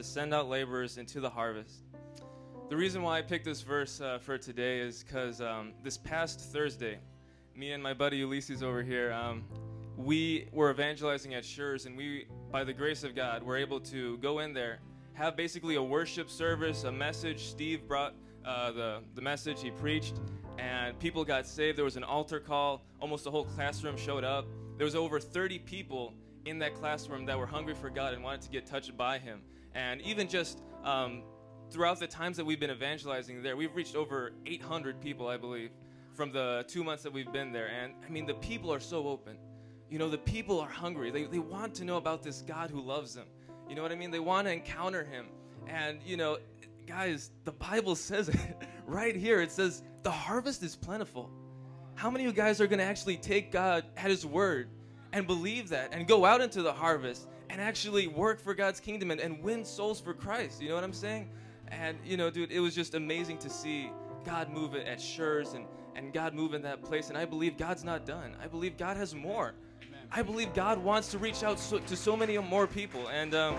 to send out laborers into the harvest. The reason why I picked this verse uh, for today is because um, this past Thursday, me and my buddy Ulysses over here, um, we were evangelizing at Schurz, and we, by the grace of God, were able to go in there, have basically a worship service, a message. Steve brought uh, the, the message, he preached, and people got saved. There was an altar call, almost the whole classroom showed up. There was over 30 people in that classroom that were hungry for God and wanted to get touched by Him. And even just um, throughout the times that we've been evangelizing there, we've reached over 800 people, I believe, from the two months that we've been there. And I mean, the people are so open. You know, the people are hungry. They, they want to know about this God who loves them. You know what I mean? They want to encounter Him. And, you know, guys, the Bible says it right here. It says, the harvest is plentiful. How many of you guys are going to actually take God at His word and believe that and go out into the harvest and actually work for God's kingdom and, and win souls for Christ? You know what I'm saying? And, you know, dude, it was just amazing to see God move it at Schurz and, and God move in that place. And I believe God's not done. I believe God has more. I believe God wants to reach out so, to so many more people. And um,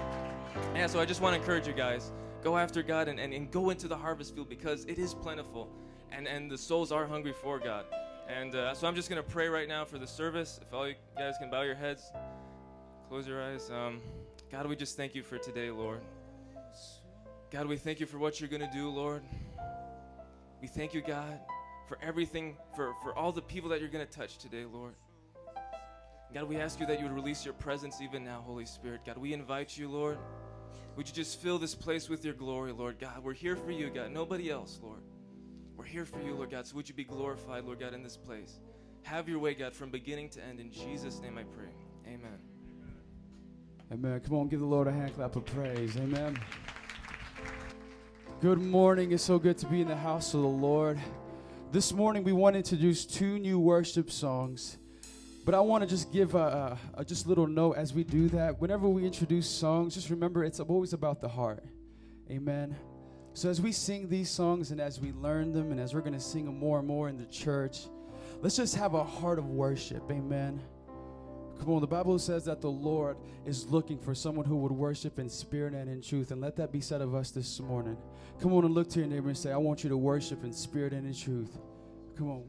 yeah, so I just want to encourage you guys go after God and, and, and go into the harvest field because it is plentiful and, and the souls are hungry for God. And uh, so I'm just going to pray right now for the service. If all you guys can bow your heads, close your eyes. Um, God, we just thank you for today, Lord. God, we thank you for what you're going to do, Lord. We thank you, God, for everything, for, for all the people that you're going to touch today, Lord. God, we ask you that you would release your presence even now, Holy Spirit. God, we invite you, Lord. Would you just fill this place with your glory, Lord God? We're here for you, God. Nobody else, Lord. We're here for you, Lord God. So would you be glorified, Lord God, in this place? Have your way, God, from beginning to end. In Jesus' name I pray. Amen. Amen. Come on, give the Lord a hand clap of praise. Amen. Good morning. It's so good to be in the house of the Lord. This morning, we want to introduce two new worship songs. But I want to just give a, a, a, just little note as we do that. Whenever we introduce songs, just remember it's always about the heart. Amen. So as we sing these songs and as we learn them and as we're going to sing them more and more in the church, let's just have a heart of worship. Amen. Come on, the Bible says that the Lord is looking for someone who would worship in spirit and in truth. And let that be said of us this morning. Come on and look to your neighbor and say, I want you to worship in spirit and in truth. Come on.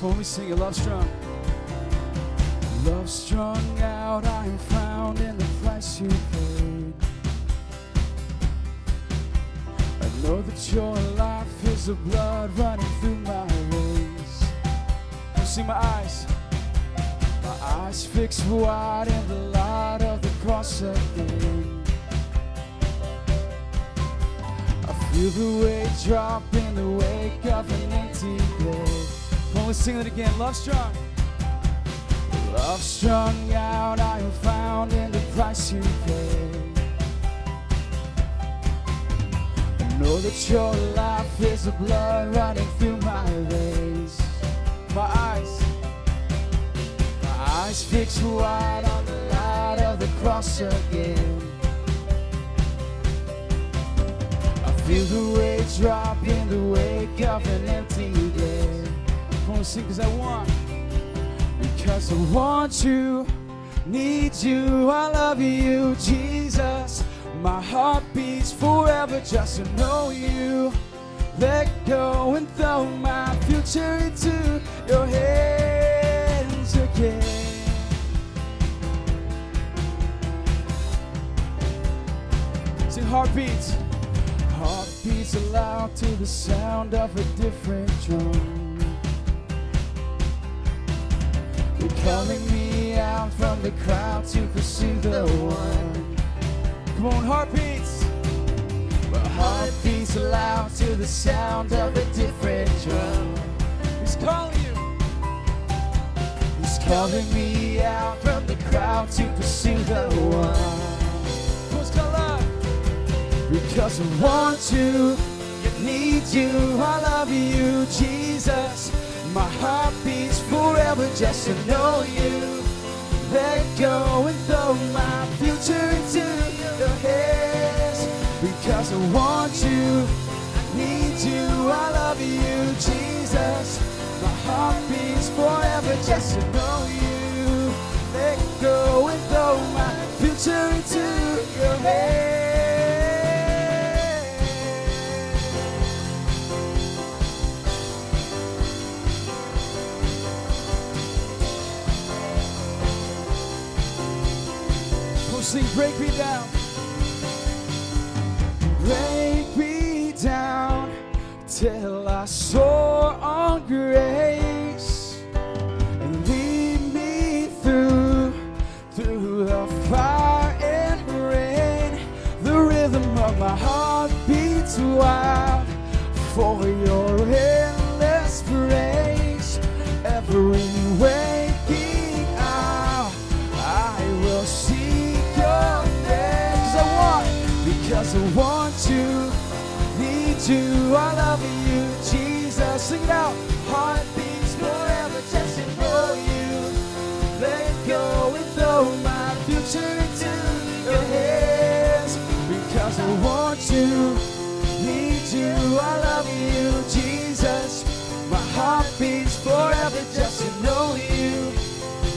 When we sing it, love strong. Love strung out, I am found in the price you paid. I know that your life is the blood running through my veins. You see my eyes, my eyes fixed wide in the light of the cross again. I feel the weight drop in the wake of an empty grave. Let's sing it again. Love strong. Love strung out, I am found in the price you paid. I know that your life is the blood running through my veins. My eyes, my eyes fixed wide on the light of the cross again. I feel the weight drop in the wake of an empty grave. Come on, sing, cause I want. Because I want you, need you, I love you, Jesus. My heart beats forever just to know you. Let go and throw my future into your hands again. Sing heartbeats. Heartbeats aloud to the sound of a different drum. Calling me out from the crowd to pursue the one. Come on, heartbeats. My heart beats aloud to the sound of a different drum. He's calling you. He's calling me out from the crowd to pursue the one. Who's called up? Because I want you, need you, I love you, Jesus. My heart beats forever just to know you. Let go and throw my future into your hands. Because I want you, I need you, I love you, Jesus. My heart beats forever just to know you. Let go and throw my future into your hands. Sing, break me down. Break me down till I soar on grace and lead me through through the fire and rain. The rhythm of my heart beats wild for your endless praise. Every I want to need you. I love you, Jesus. Sing it out. Heart beats forever just to know you. Let go and throw my future into your hands. Because I want to need you. I love you, Jesus. My heart beats forever just to know you.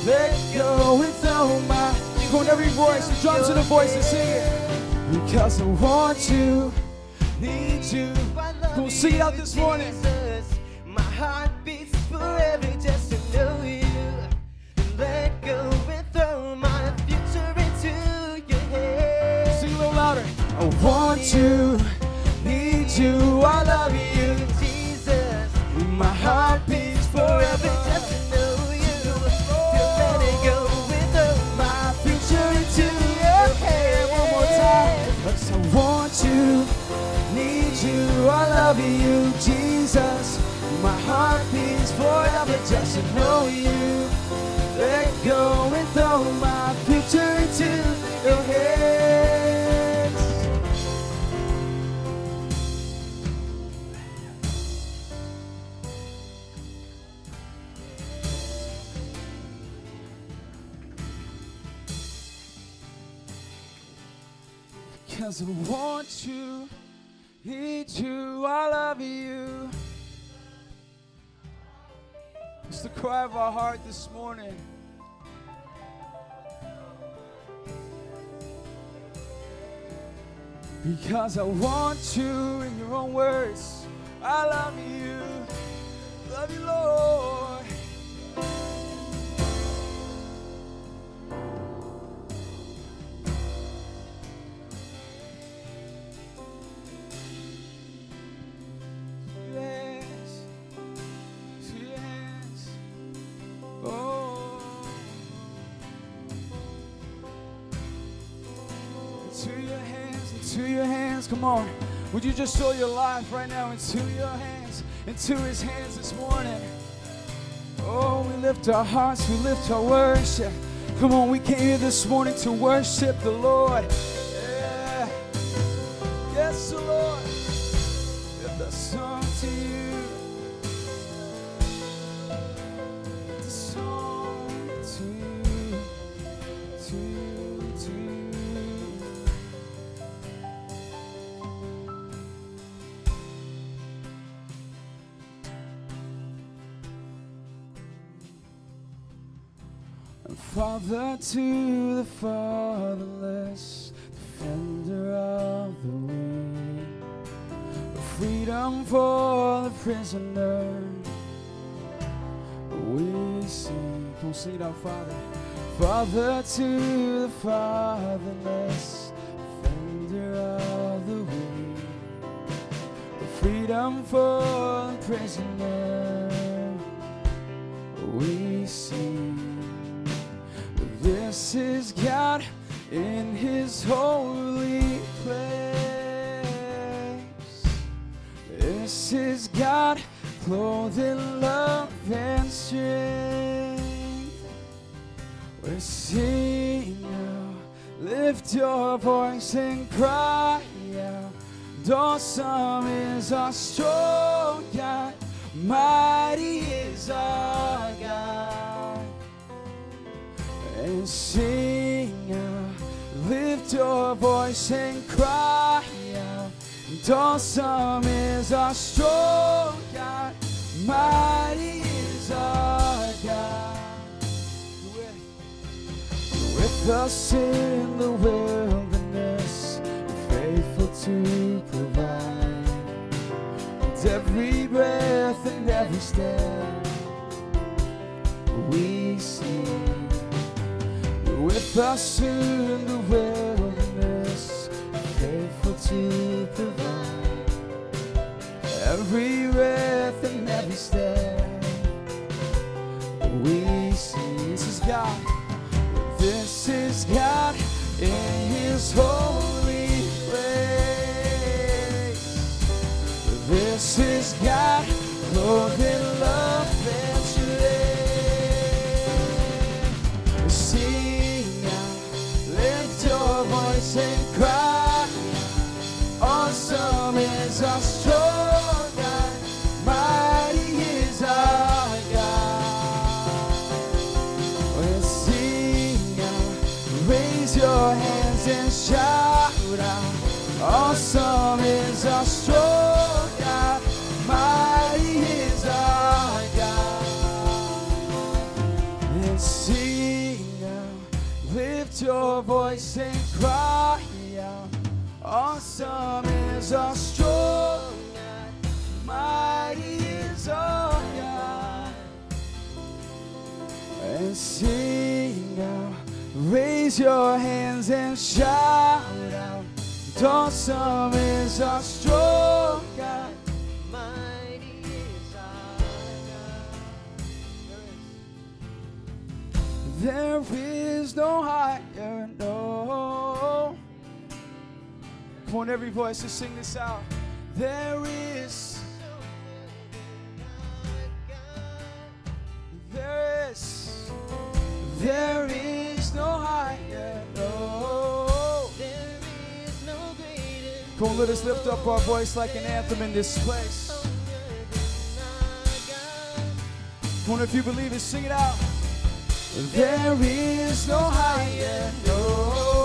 Let go and throw my. Come on, every voice, the drums and the voices, sing it. Because I want to need you. On, sing it out this morning. My heart beats forever just to know you. Let go and throw my future into your hands. Sing a little louder. I want to need you. I love you. Jesus, My heart beats forever forever. just you. I love you, Jesus. My heart beats forever just to know you. Let go and throw my future into your hands. Cause I want you, need you, I love you. It's the cry of our heart this morning. Because I want you in your own words. I love you. You just throw your life right now into your hands, into his hands this morning? Oh, we lift our hearts, we lift our worship. Come on, we came here this morning to worship the Lord. For the prisoner. We sing, come sing it out, Father. Father to the fatherless, defender of the weak, freedom for the prisoner. Is step we see. With us our strong God, mighty is our God. And sing out, raise your hands and shout out. Awesome is our strong God. Mighty is our God. There is no higher, On, every voice, to sing this out. There is, there is, there is no higher, no. There is no greater Come on, let us lift up our voice like an anthem in this place. Come on, if you believe it, sing it out. There is no higher, no.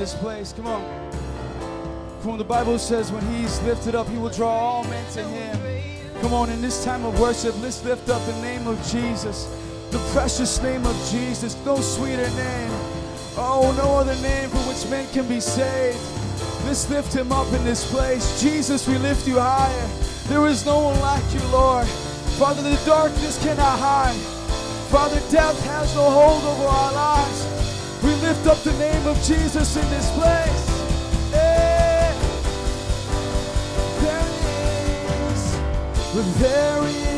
This place? Come on. Come on, the Bible says when he's lifted up, he will draw all men to him. Come on, in this time of worship, let's lift up the name of Jesus. The precious name of Jesus. No sweeter name. Oh, no other name for which men can be saved. Let's lift him up in this place. Jesus, we lift you higher. There is no one like you, Lord. Father, the darkness cannot hide. Father, death has no hold over our lives. Lift up the name of Jesus in this place. Yeah. There is, but there is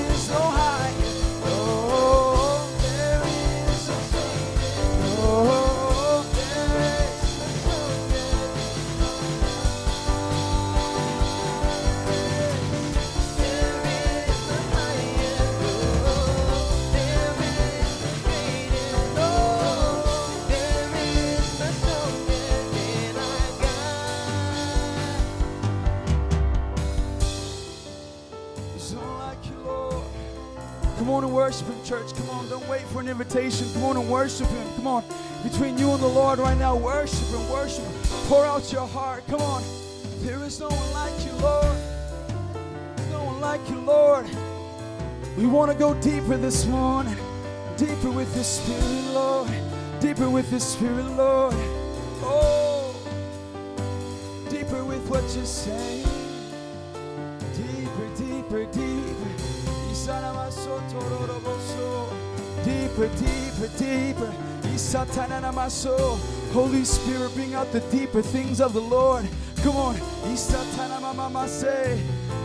worship Him, church. Come on, don't wait for an invitation. Come on and worship Him. Come on, between you and the Lord right now, worship Him, worship Him. Pour out your heart. Come on. There is no one like you, Lord. No one like you, Lord. We want to go deeper this morning. Deeper with the Spirit, Lord. Deeper with the Spirit, Lord. Oh, deeper with what you're saying. Deeper, deeper, deeper. Deeper, deeper, deeper. Holy Spirit, bring out the deeper things of the Lord. Come on.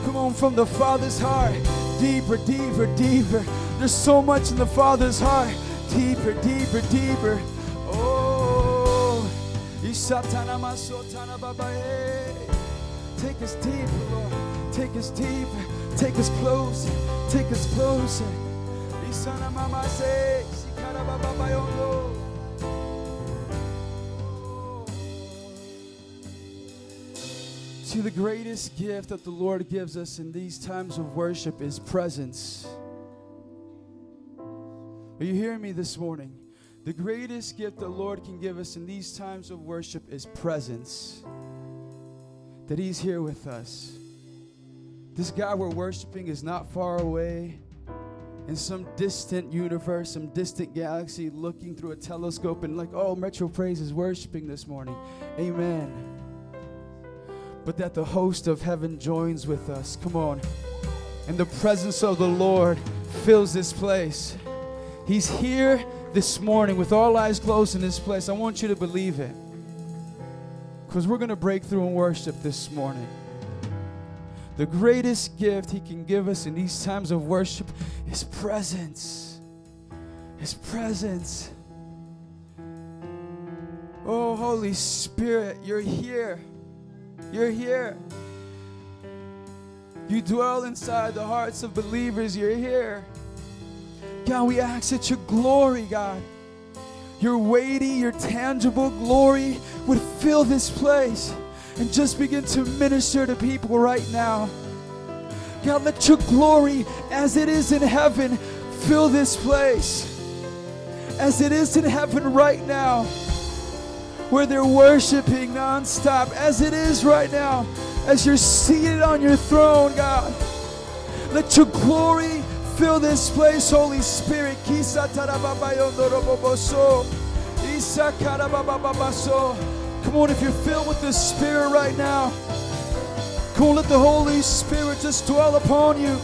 Come on, from the Father's heart. Deeper, deeper, deeper. There's so much in the Father's heart. Deeper, deeper, deeper. Oh. Take us deeper, Lord. Take us deeper. Take us closer. Take us closer. Isanamamase. Sikarabababayondo. See, the greatest gift that the Lord gives us in these times of worship is presence. Are you hearing me this morning? The greatest gift the Lord can give us in these times of worship is presence. That He's here with us. This God we're worshiping is not far away in some distant universe, some distant galaxy, looking through a telescope and like, oh, Metro Praise is worshiping this morning. Amen but that the host of heaven joins with us. Come on. And the presence of the Lord fills this place. He's here this morning with all eyes closed in this place. I want you to believe it. Because we're going to break through and worship this morning. The greatest gift He can give us in these times of worship is presence. His presence. Oh, Holy Spirit, you're here. You're here. You dwell inside the hearts of believers. You're here. God, we ask that your glory, God, your weighty, your tangible glory would fill this place and just begin to minister to people right now. God, let your glory, as it is in heaven, fill this place. As it is in heaven right now where they're worshiping nonstop, as it is right now, as you're seated on your throne, God. Let your glory fill this place, Holy Spirit. Come on, if you're filled with the Spirit right now, come on, let the Holy Spirit just dwell upon you.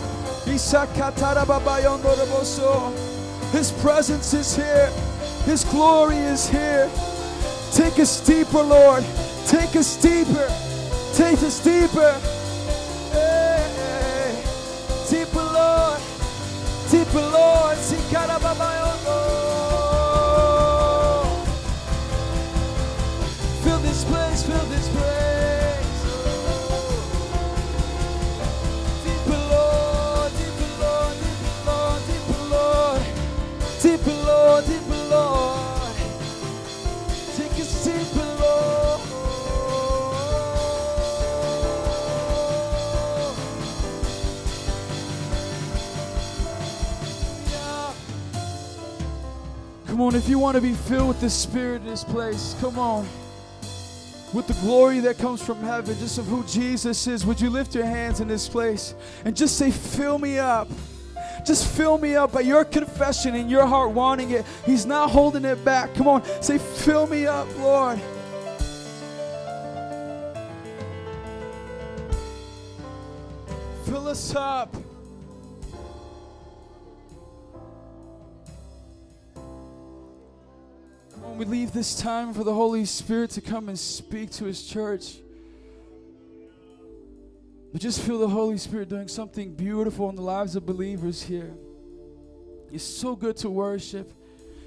His presence is here, His glory is here. Take us deeper, Lord. Take us deeper. Take us deeper. Hey. Deeper, Lord. Deeper, Lord. Come on, if you want to be filled with the Spirit in this place, come on. With the glory that comes from heaven, just of who Jesus is, would you lift your hands in this place and just say, Fill me up? Just fill me up by your confession and your heart wanting it. He's not holding it back. Come on, say, Fill me up, Lord. Fill us up. On, we leave this time for the Holy Spirit to come and speak to His church. But just feel the Holy Spirit doing something beautiful in the lives of believers here. It's so good to worship.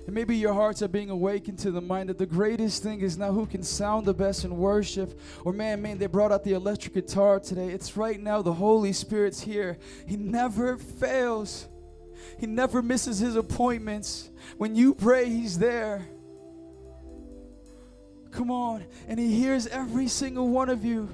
And maybe your hearts are being awakened to the mind that the greatest thing is not who can sound the best in worship. Or man, man, they brought out the electric guitar today. It's right now the Holy Spirit's here. He never fails. He never misses his appointments. When you pray, he's there. Come on. And he hears every single one of you.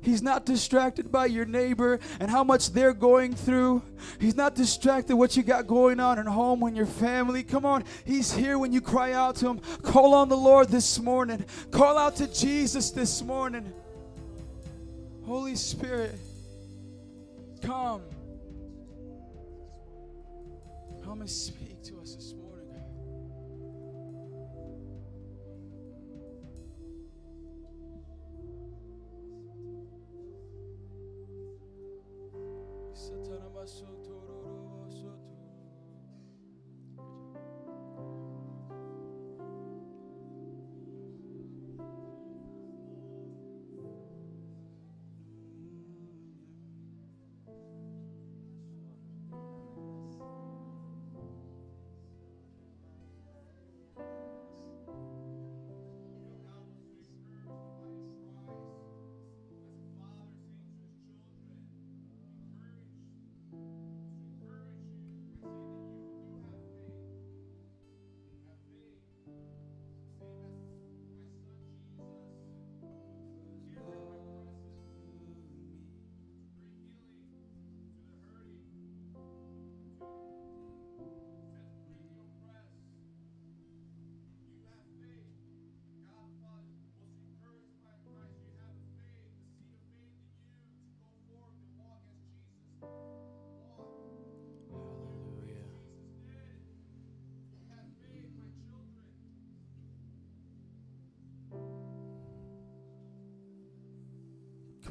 He's not distracted by your neighbor and how much they're going through. He's not distracted what you got going on at home when your family. Come on, He's here when you cry out to Him. Call on the Lord this morning. Call out to Jesus this morning. Holy Spirit, come. Come and speak Hallelujah.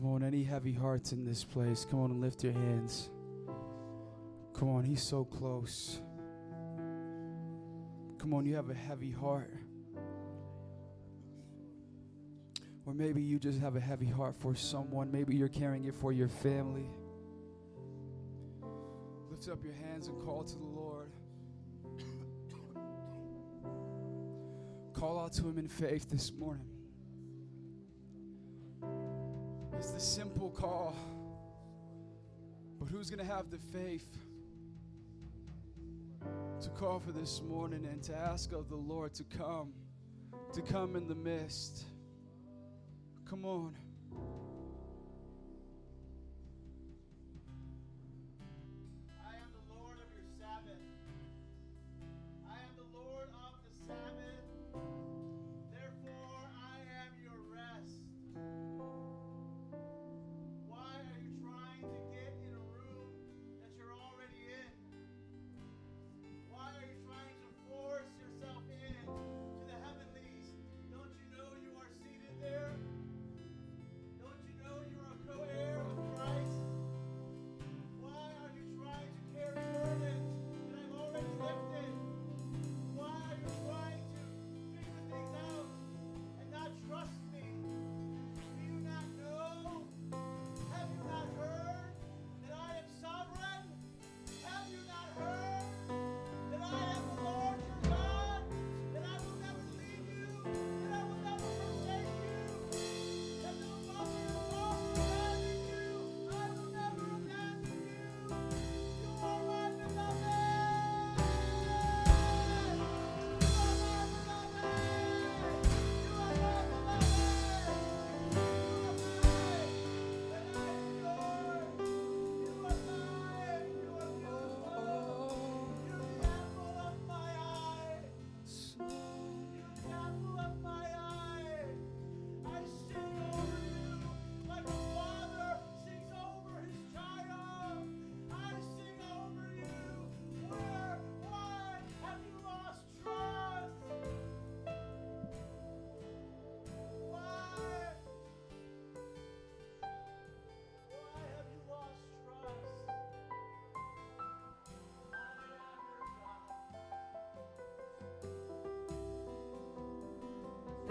Come on, any heavy hearts in this place, come on and lift your hands. Come on, He's so close. Come on, you have a heavy heart. Or maybe you just have a heavy heart for someone. Maybe you're carrying it for your family. Lift up your hands and call to the Lord. call out to Him in faith this morning. Simple call. But who's going to have the faith to call for this morning and to ask of the Lord to come, to come in the midst? Come on.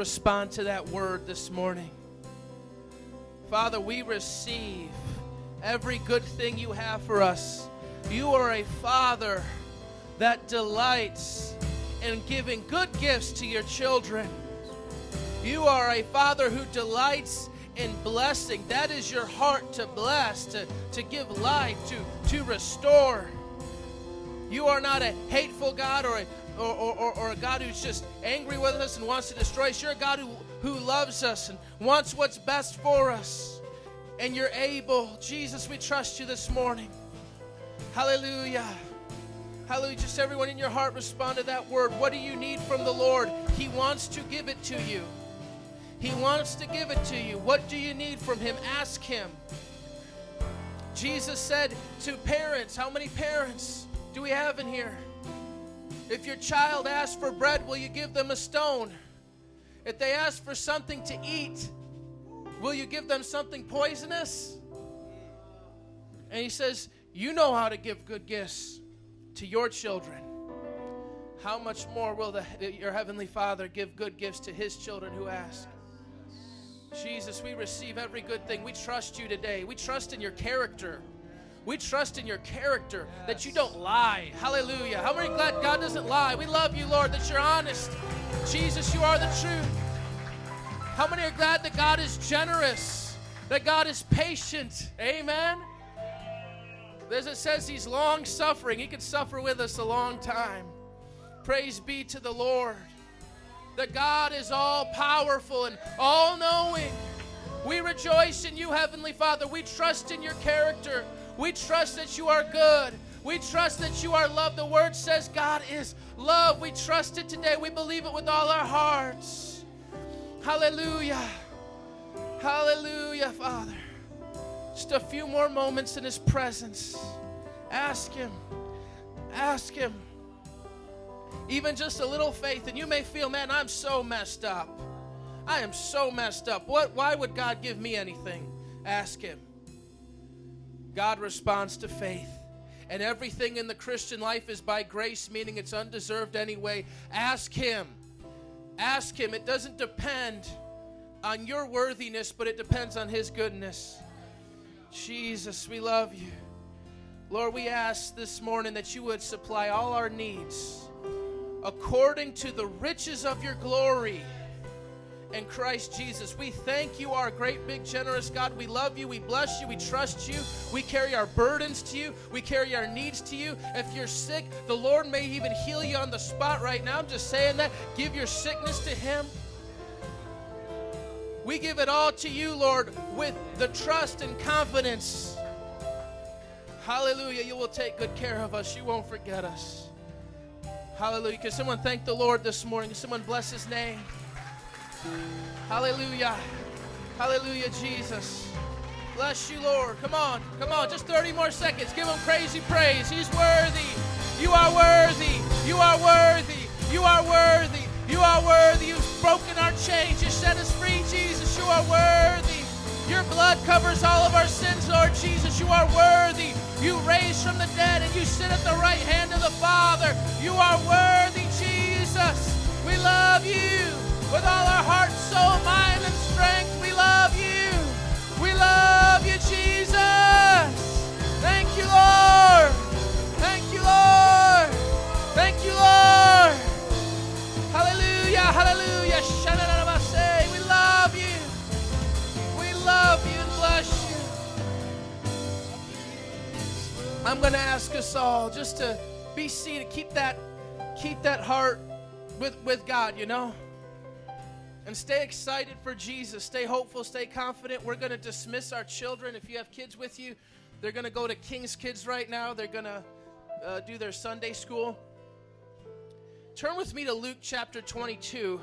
Respond to that word this morning. Father, we receive every good thing you have for us. You are a Father that delights in giving good gifts to your children. You are a Father who delights in blessing. That is your heart to bless, to, to give life, to, to restore. You are not a hateful God or a, or, or, or, a God who's just angry with us and wants to destroy us. You're a God who, who loves us and wants what's best for us. and you're able. Jesus, we trust you this morning. Hallelujah. Hallelujah. Just everyone in your heart respond to that word. What do you need from the Lord? He wants to give it to you. He wants to give it to you. What do you need from Him? Ask Him. Jesus said to parents, How many parents do we have in here? If your child asks for bread, will you give them a stone? If they ask for something to eat, will you give them something poisonous? And he says, You know how to give good gifts to your children. How much more will the, your heavenly Father give good gifts to his children who ask? Jesus, we receive every good thing. We trust you today. We trust in your character. We trust in your character that you don't lie. Hallelujah. How many glad God doesn't lie? We love you, Lord, that you're honest. Jesus, you are the truth. How many are glad that God is generous, that God is patient? Amen. As it says, He's long suffering. He can suffer with us a long time. Praise be to the Lord. That God is all powerful and all knowing. We rejoice in you, Heavenly Father. We trust in your character. We trust that you are good. We trust that you are love. The word says God is love. We trust it today. We believe it with all our hearts. Hallelujah. Hallelujah, Father. Just a few more moments in His presence. Ask Him. Ask Him. Even just a little faith, and you may feel, man, I'm so messed up. I am so messed up. What? Why would God give me anything? Ask Him. God responds to faith. And everything in the Christian life is by grace, meaning it's undeserved anyway. Ask Him. Ask Him. It doesn't depend on your worthiness, but it depends on His goodness. Jesus, we love you. Lord, we ask this morning that you would supply all our needs according to the riches of your glory in Christ Jesus. We thank you, our great, big, generous God. We love you. We bless you. We trust you. We carry our burdens to you. We carry our needs to you. If you're sick, the Lord may even heal you on the spot right now. I'm just saying that. Give your sickness to Him. We give it all to you, Lord, with the trust and confidence. Hallelujah. You will take good care of us. You won't forget us. Hallelujah. Can someone thank the Lord this morning? Can someone bless His name? Hallelujah. Hallelujah, Jesus. Bless you, Lord. Come on. Come on. Just 30 more seconds. Give him crazy praise. He's worthy. You are worthy. You are worthy. You are worthy. You are worthy. You've broken our chains. You set us free, Jesus. You are worthy. Your blood covers all of our sins, Lord Jesus. You are worthy. You raised from the dead and you sit at the right hand of the Father. You are worthy, Jesus. We love you with all our heart, soul, mind, and strength. We love you. We love you, Jesus. Thank you, Lord. Thank you, Lord. Thank you, Lord. Hallelujah, hallelujah. We love you. We love you and bless you. I'm going to ask us all just to be seated. Keep that, keep that heart with, with God, you know? And stay excited for Jesus. Stay hopeful. Stay confident. We're going to dismiss our children. If you have kids with you, they're going to go to King's Kids right now. They're going to uh, do their Sunday school. Turn with me to Luke chapter 22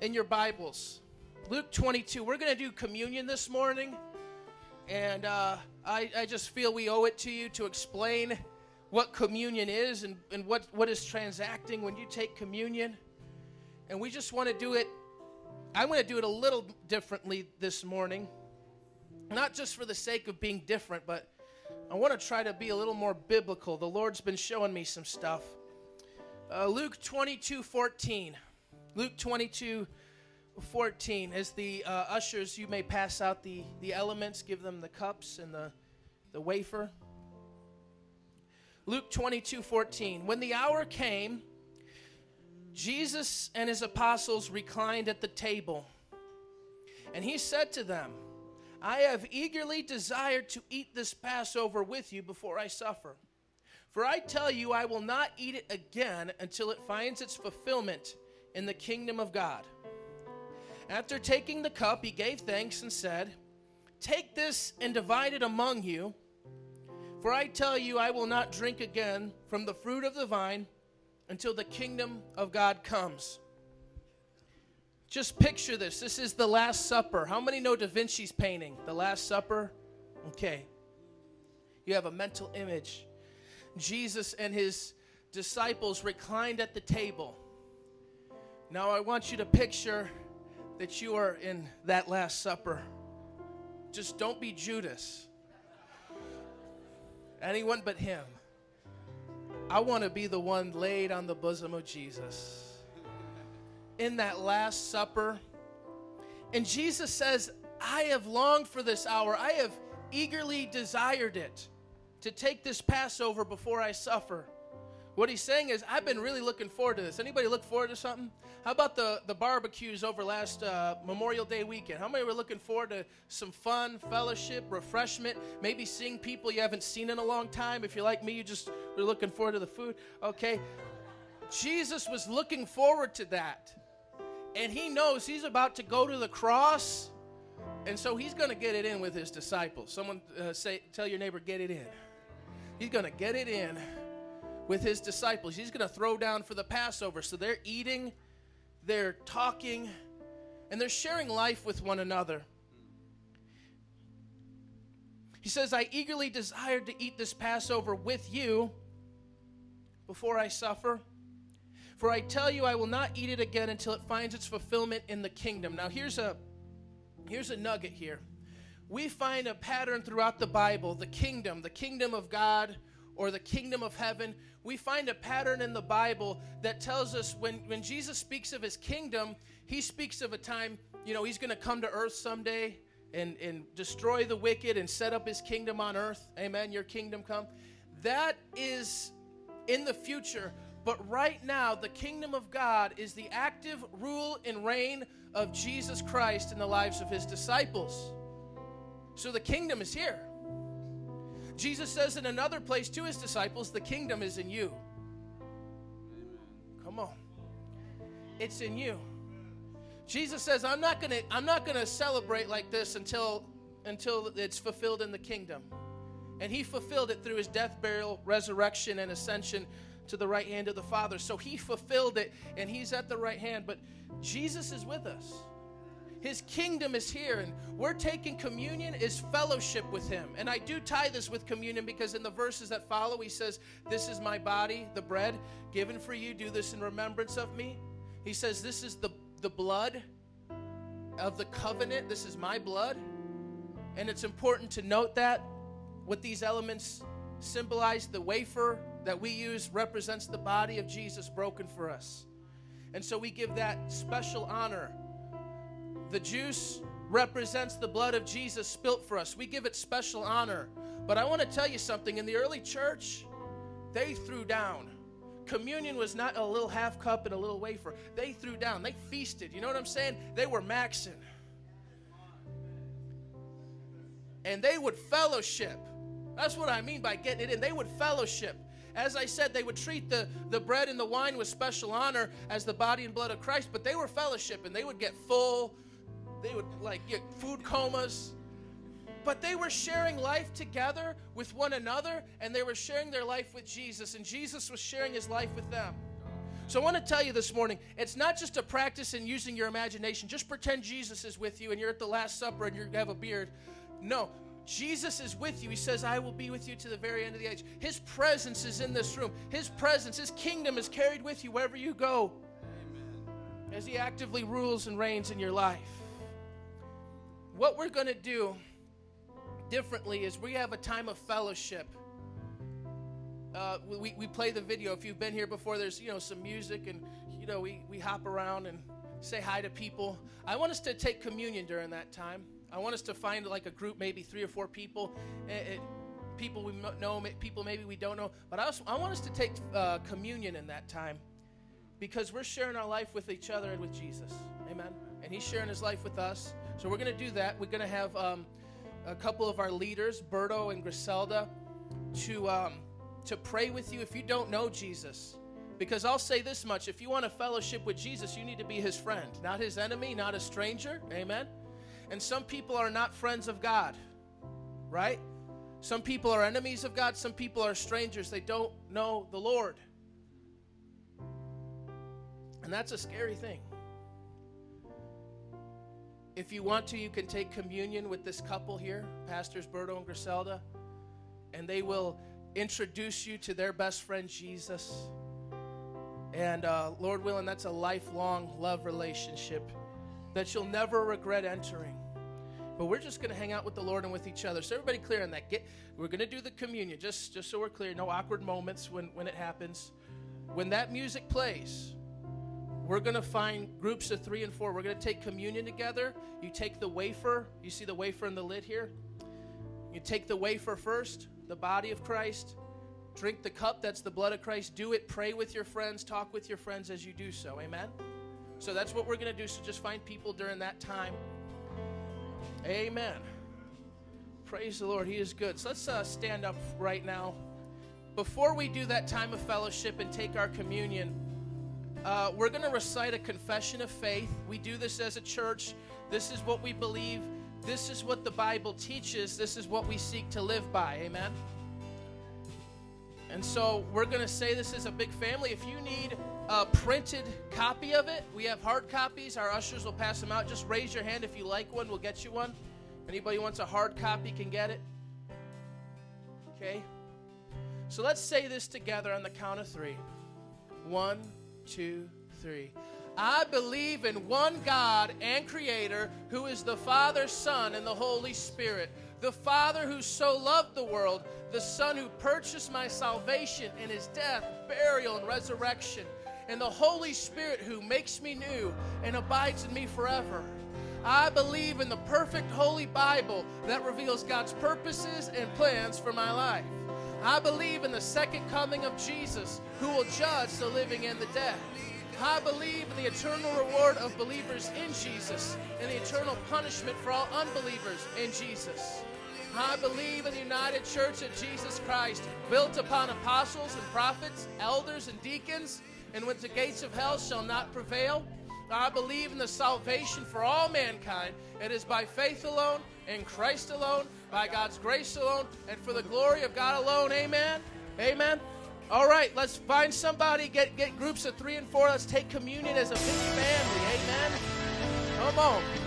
in your Bibles. Luke 22. We're going to do communion this morning. And uh, I, I just feel we owe it to you to explain what communion is and, and what, what is transacting when you take communion. And we just want to do it, I'm going to do it a little differently this morning. Not just for the sake of being different, but I want to try to be a little more biblical. The Lord's been showing me some stuff. Uh, Luke 22 14. Luke 22 14. As the uh, ushers, you may pass out the, the elements, give them the cups and the, the wafer. Luke 22 14. When the hour came, Jesus and his apostles reclined at the table, and he said to them, I have eagerly desired to eat this Passover with you before I suffer. For I tell you, I will not eat it again until it finds its fulfillment in the kingdom of God. After taking the cup, he gave thanks and said, Take this and divide it among you. For I tell you, I will not drink again from the fruit of the vine until the kingdom of God comes. Just picture this. This is the Last Supper. How many know Da Vinci's painting, The Last Supper? Okay. You have a mental image. Jesus and his disciples reclined at the table. Now I want you to picture that you are in that Last Supper. Just don't be Judas. Anyone but him. I want to be the one laid on the bosom of Jesus. In that Last Supper. And Jesus says, I have longed for this hour. I have eagerly desired it to take this Passover before I suffer. What he's saying is, I've been really looking forward to this. Anybody look forward to something? How about the, the barbecues over last uh, Memorial Day weekend? How many were looking forward to some fun, fellowship, refreshment, maybe seeing people you haven't seen in a long time? If you're like me, you just were looking forward to the food. Okay. Jesus was looking forward to that. And he knows he's about to go to the cross. And so he's going to get it in with his disciples. Someone uh, say, tell your neighbor, get it in. He's going to get it in with his disciples. He's going to throw down for the Passover. So they're eating, they're talking, and they're sharing life with one another. He says, I eagerly desired to eat this Passover with you before I suffer. For I tell you, I will not eat it again until it finds its fulfillment in the kingdom. Now, here's a, here's a nugget here. We find a pattern throughout the Bible the kingdom, the kingdom of God, or the kingdom of heaven. We find a pattern in the Bible that tells us when, when Jesus speaks of his kingdom, he speaks of a time, you know, he's going to come to earth someday and, and destroy the wicked and set up his kingdom on earth. Amen. Your kingdom come. That is in the future. But right now, the kingdom of God is the active rule and reign of Jesus Christ in the lives of his disciples. So the kingdom is here. Jesus says in another place to his disciples, The kingdom is in you. Come on. It's in you. Jesus says, I'm not gonna, I'm not gonna celebrate like this until until it's fulfilled in the kingdom. And he fulfilled it through his death, burial, resurrection, and ascension to the right hand of the Father. So he fulfilled it and he's at the right hand. But Jesus is with us. His kingdom is here, and we're taking communion is fellowship with Him. And I do tie this with communion because in the verses that follow, He says, This is my body, the bread given for you. Do this in remembrance of me. He says, This is the, the blood of the covenant. This is my blood. And it's important to note that what these elements symbolize the wafer that we use represents the body of Jesus broken for us. And so we give that special honor the juice represents the blood of Jesus spilt for us. We give it special honor. But I want to tell you something. In the early church, they threw down. Communion was not a little half cup and a little wafer. They threw down. They feasted. You know what I'm saying? They were maxing. And they would fellowship. That's what I mean by getting it in. They would fellowship. As I said, they would treat the, the bread and the wine with special honor as the body and blood of Christ, but they were fellowship and they would get full they would like get food comas. But they were sharing life together with one another, and they were sharing their life with Jesus, and Jesus was sharing his life with them. So I want to tell you this morning, it's not just a practice in using your imagination. Just pretend Jesus is with you and you're at the Last Supper and you have a beard. No, Jesus is with you. He says, I will be with you to the very end of the age. His presence is in this room. His presence, His kingdom is carried with you wherever you go Amen. as He actively rules and reigns in your life what we're going to do differently is we have a time of fellowship. Uh, we, we play the video. If you've been here before, there's you know some music and you know we, we hop around and say hi to people. I want us to take communion during that time. I want us to find like a group, maybe three or four people, it, eh, it, eh, people we know, people maybe we don't know. But I, also, I want us to take uh, communion in that time because we're sharing our life with each other and with Jesus. Amen. And He's sharing His life with us. So we're going to do that. We're going to have um, a couple of our leaders, Berto and Griselda, to um, to pray with you if you don't know Jesus. Because I'll say this much: if you want a fellowship with Jesus, you need to be His friend, not His enemy, not a stranger. Amen. And some people are not friends of God, right? Some people are enemies of God. Some people are strangers. They don't know the Lord. And that's a scary thing. If you want to, you can take communion with this couple here, Pastors Berto and Griselda, and they will introduce you to their best friend, Jesus. And uh, Lord willing, that's a lifelong love relationship that you'll never regret entering. But we're just going to hang out with the Lord and with each other. So everybody clear on that. Get, we're going to do the communion, just, just so we're clear. No awkward moments when, when it happens. When that music plays, we're going to find groups of three and four. We're going to take communion together. You take the wafer. You see the wafer in the lid here? You take the wafer first, the body of Christ. Drink the cup, that's the blood of Christ. Do it. Pray with your friends. Talk with your friends as you do so. Amen? So that's what we're going to do. So just find people during that time. Amen. Praise the Lord. He is good. So let's uh, stand up right now. Before we do that time of fellowship and take our communion, uh, we're going to recite a confession of faith. We do this as a church. This is what we believe. This is what the Bible teaches. This is what we seek to live by. Amen. And so we're going to say this is a big family. If you need a printed copy of it, we have hard copies. Our ushers will pass them out. Just raise your hand if you like one. We'll get you one. Anybody wants a hard copy can get it. Okay? So let's say this together on the count of three. One, two, three. I believe in one God and Creator who is the Father, Son, and the Holy Spirit. The Father who so loved the world, the Son who purchased my salvation in his death, burial, and resurrection, and the Holy Spirit who makes me new and abides in me forever. I believe in the perfect Holy Bible that reveals God's purposes and plans for my life. I believe in the second coming of Jesus who will judge the living and the dead. I believe in the eternal reward of believers in Jesus and the eternal punishment for all unbelievers in Jesus. I believe in the united church of Jesus Christ, built upon apostles and prophets, elders and deacons, and which the gates of hell shall not prevail. I believe in the salvation for all mankind. It is by faith alone, in Christ alone, by God's grace alone, and for the glory of God alone. Amen. Amen. All right, let's find somebody, get, get groups of three and four. Let's take communion as a big family. Amen. Come on.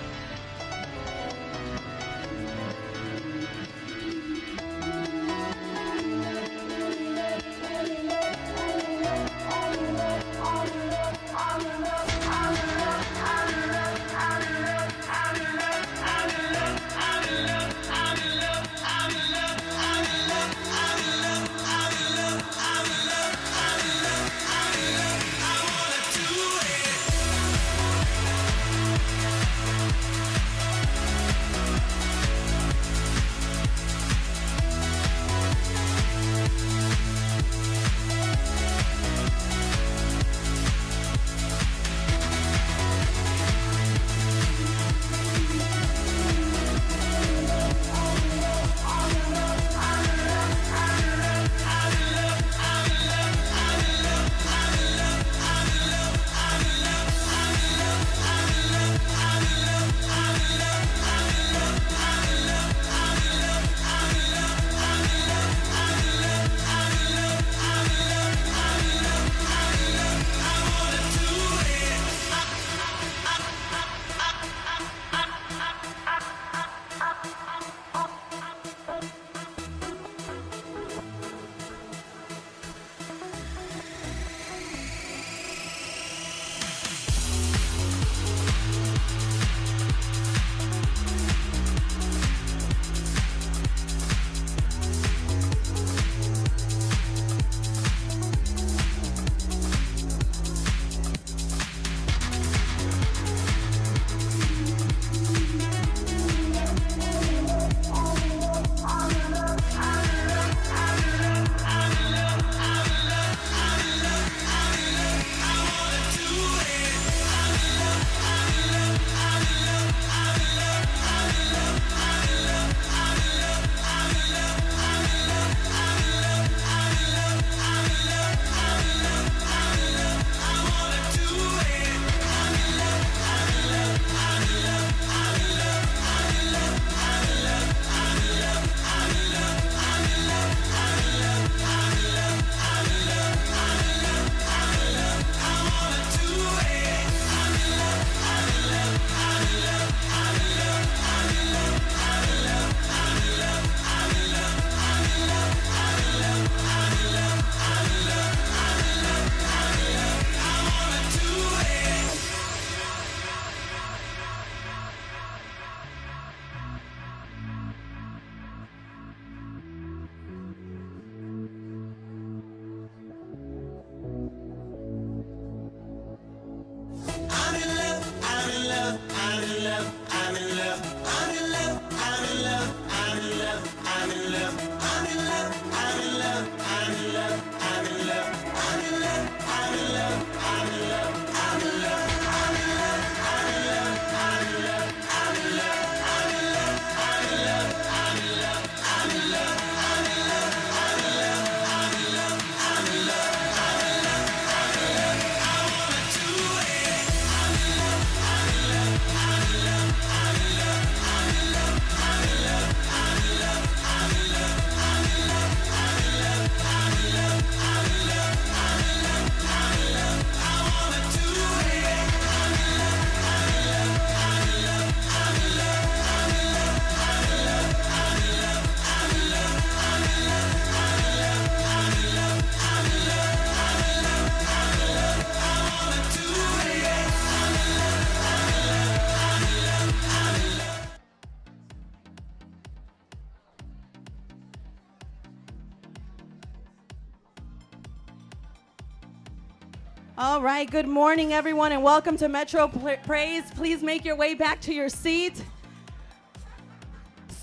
All right, good morning, everyone, and welcome to Metro Praise. Please make your way back to your seat.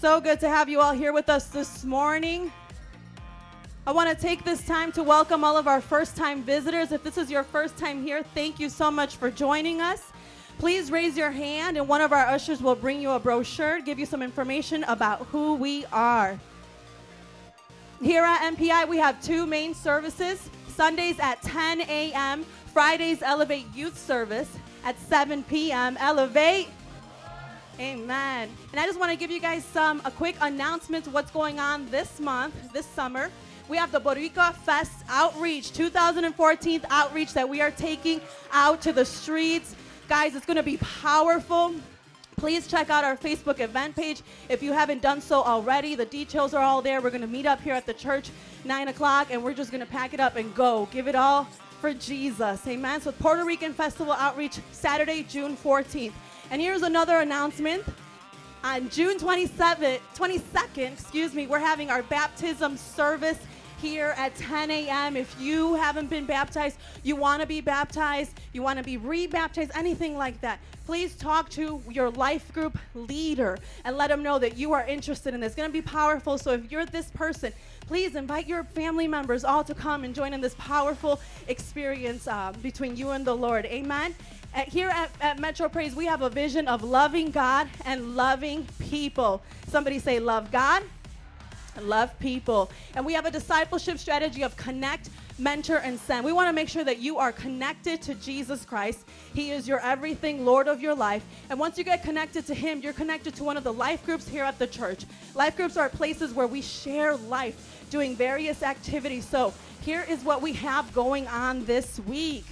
So good to have you all here with us this morning. I want to take this time to welcome all of our first time visitors. If this is your first time here, thank you so much for joining us. Please raise your hand, and one of our ushers will bring you a brochure, give you some information about who we are. Here at MPI, we have two main services Sundays at 10 a.m., Fridays, Elevate Youth Service at 7 p.m. Elevate. Amen. And I just want to give you guys some a quick announcement what's going on this month, this summer. We have the Boricua Fest outreach, 2014 outreach that we are taking out to the streets. Guys, it's going to be powerful. Please check out our Facebook event page if you haven't done so already. The details are all there. We're going to meet up here at the church 9 o'clock and we're just going to pack it up and go. Give it all for Jesus. Amen. So, Puerto Rican Festival Outreach Saturday, June 14th. And here's another announcement. On June 27th, 22nd, excuse me, we're having our baptism service here at 10 a.m. If you haven't been baptized, you want to be baptized, you want to be rebaptized, anything like that, please talk to your life group leader and let them know that you are interested in this. It's going to be powerful. So if you're this person, please invite your family members all to come and join in this powerful experience uh, between you and the Lord. Amen. At, here at, at Metro Praise, we have a vision of loving God and loving people. Somebody say, Love God love people. And we have a discipleship strategy of connect, mentor, and send. We want to make sure that you are connected to Jesus Christ. He is your everything, Lord of your life. And once you get connected to Him, you're connected to one of the life groups here at the church. Life groups are places where we share life, doing various activities. So here is what we have going on this week.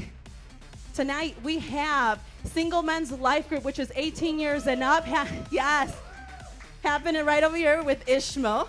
Tonight we have Single Men's Life Group, which is 18 years and up. yes, happening right over here with Ishmael.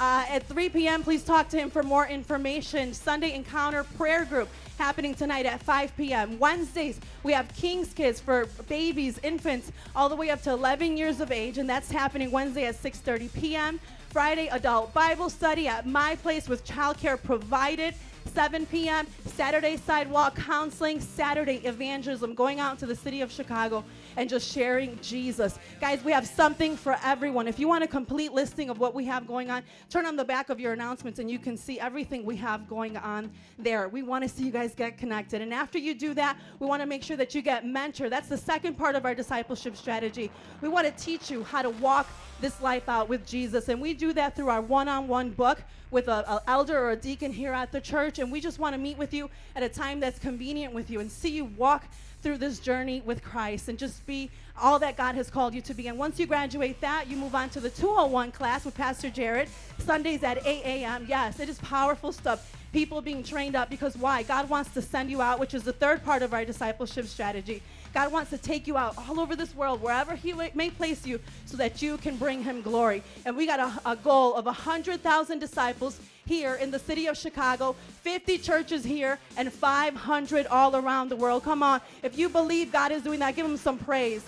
Uh, at 3 p.m., please talk to him for more information. Sunday Encounter Prayer Group happening tonight at 5 p.m. Wednesdays, we have King's Kids for babies, infants, all the way up to 11 years of age, and that's happening Wednesday at 6:30 p.m. Friday, Adult Bible Study at my place with childcare provided. 7 p.m. Saturday sidewalk counseling, Saturday evangelism, going out to the city of Chicago and just sharing Jesus. Guys, we have something for everyone. If you want a complete listing of what we have going on, turn on the back of your announcements and you can see everything we have going on there. We want to see you guys get connected. And after you do that, we want to make sure that you get mentor. That's the second part of our discipleship strategy. We want to teach you how to walk this life out with Jesus. And we do that through our one on one book with an elder or a deacon here at the church. And we just want to meet with you at a time that's convenient with you and see you walk through this journey with Christ and just be all that God has called you to be. And once you graduate that, you move on to the 201 class with Pastor Jared, Sundays at 8 a.m. Yes, it is powerful stuff. People being trained up because why? God wants to send you out, which is the third part of our discipleship strategy. God wants to take you out all over this world, wherever He may place you, so that you can bring Him glory. And we got a, a goal of 100,000 disciples here in the city of Chicago, 50 churches here, and 500 all around the world. Come on. If you believe God is doing that, give Him some praise.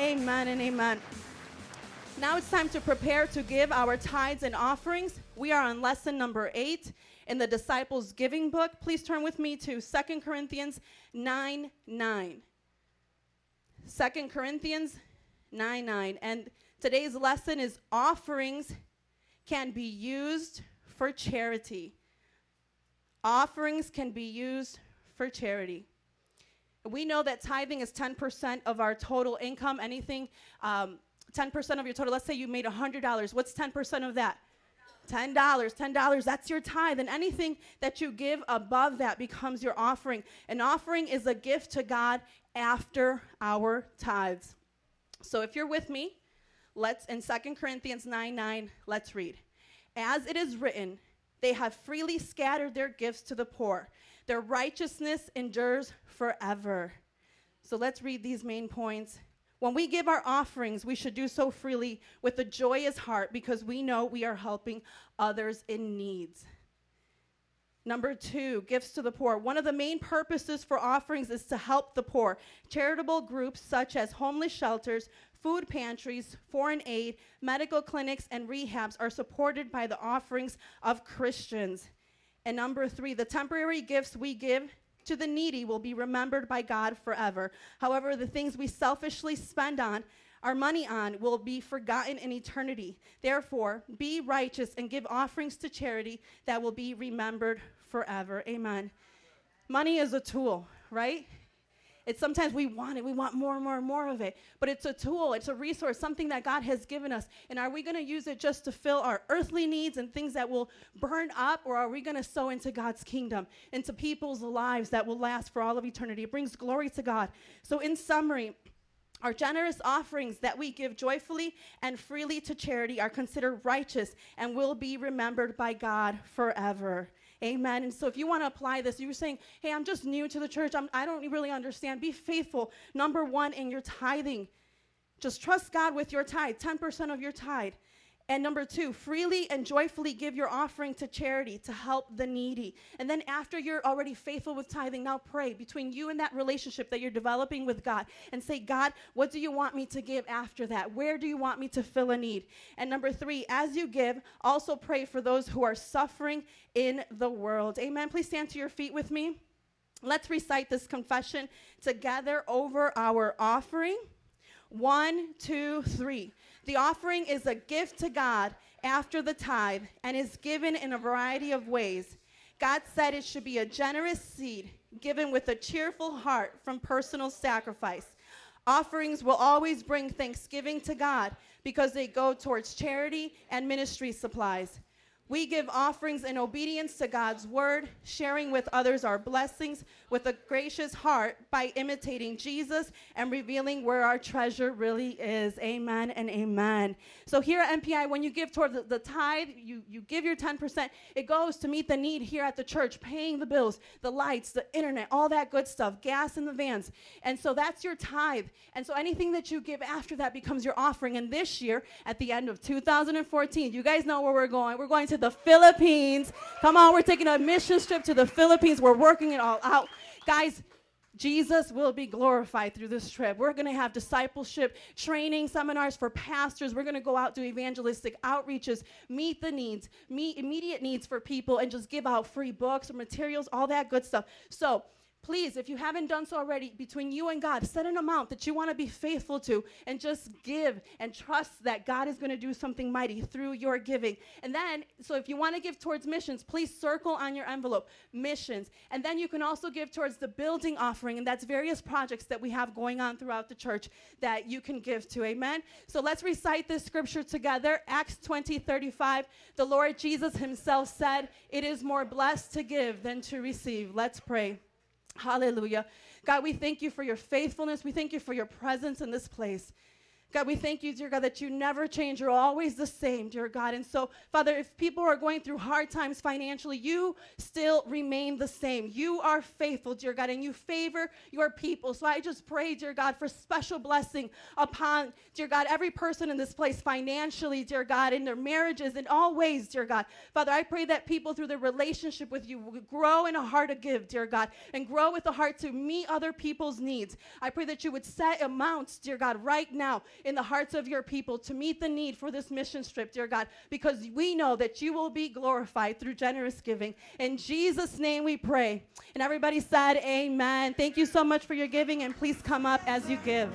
Amen and amen. Now it's time to prepare to give our tithes and offerings. We are on lesson number eight in the Disciples Giving Book. Please turn with me to 2 Corinthians 9 9. 2 Corinthians 9 9. And today's lesson is offerings can be used for charity. Offerings can be used for charity. We know that tithing is 10% of our total income. Anything, um, 10% of your total. Let's say you made $100. What's 10% of that? $10. $10. That's your tithe. And anything that you give above that becomes your offering. An offering is a gift to God after our tithes. So if you're with me, let's in 2 Corinthians 9 9, let's read. As it is written, they have freely scattered their gifts to the poor. Their righteousness endures forever. So let's read these main points. When we give our offerings, we should do so freely with a joyous heart because we know we are helping others in needs. Number two, gifts to the poor. One of the main purposes for offerings is to help the poor. Charitable groups such as homeless shelters, food pantries, foreign aid, medical clinics, and rehabs are supported by the offerings of Christians. And number three, the temporary gifts we give to the needy will be remembered by God forever. However, the things we selfishly spend on our money on will be forgotten in eternity. Therefore, be righteous and give offerings to charity that will be remembered forever. Amen. Money is a tool, right? It's sometimes we want it, we want more and more and more of it, but it's a tool, it's a resource, something that God has given us. And are we going to use it just to fill our earthly needs and things that will burn up, or are we going to sow into God's kingdom, into people's lives that will last for all of eternity? It brings glory to God. So, in summary, our generous offerings that we give joyfully and freely to charity are considered righteous and will be remembered by God forever. Amen. And so, if you want to apply this, you're saying, Hey, I'm just new to the church. I'm, I don't really understand. Be faithful. Number one, in your tithing. Just trust God with your tithe, 10% of your tithe. And number two, freely and joyfully give your offering to charity to help the needy. And then after you're already faithful with tithing, now pray between you and that relationship that you're developing with God and say, God, what do you want me to give after that? Where do you want me to fill a need? And number three, as you give, also pray for those who are suffering in the world. Amen. Please stand to your feet with me. Let's recite this confession together over our offering. One, two, three. The offering is a gift to God after the tithe and is given in a variety of ways. God said it should be a generous seed given with a cheerful heart from personal sacrifice. Offerings will always bring thanksgiving to God because they go towards charity and ministry supplies. We give offerings in obedience to God's word, sharing with others our blessings with a gracious heart by imitating Jesus and revealing where our treasure really is. Amen and amen. So, here at MPI, when you give toward the, the tithe, you, you give your 10%, it goes to meet the need here at the church, paying the bills, the lights, the internet, all that good stuff, gas in the vans. And so, that's your tithe. And so, anything that you give after that becomes your offering. And this year, at the end of 2014, you guys know where we're going. We're going to the Philippines. Come on, we're taking a mission trip to the Philippines. We're working it all out. Guys, Jesus will be glorified through this trip. We're going to have discipleship training seminars for pastors. We're going to go out, do evangelistic outreaches, meet the needs, meet immediate needs for people, and just give out free books or materials, all that good stuff. So, please, if you haven't done so already, between you and God, set an amount that you want to be faithful to and just give and trust that God is going to do something mighty through your giving. And then, so if you want to give towards missions, please circle on your envelope missions. And then you can also give towards the building offering, and that's various projects that we have going on throughout the church that you can give to. Amen. So let's recite this scripture together. Acts 20 35. The Lord Jesus himself said, It is more blessed to give than to receive. Let's pray. Hallelujah. God, we thank you for your faithfulness. We thank you for your presence in this place. God, we thank you, dear God, that you never change. You're always the same, dear God. And so, Father, if people are going through hard times financially, you still remain the same. You are faithful, dear God, and you favor your people. So I just pray, dear God, for special blessing upon, dear God, every person in this place financially, dear God, in their marriages, in all ways, dear God. Father, I pray that people through their relationship with you will grow in a heart to give, dear God, and grow with a heart to meet other people's needs. I pray that you would set amounts, dear God, right now in the hearts of your people to meet the need for this mission trip, dear God, because we know that you will be glorified through generous giving. In Jesus' name we pray. And everybody said, Amen. Thank you so much for your giving, and please come up as you give.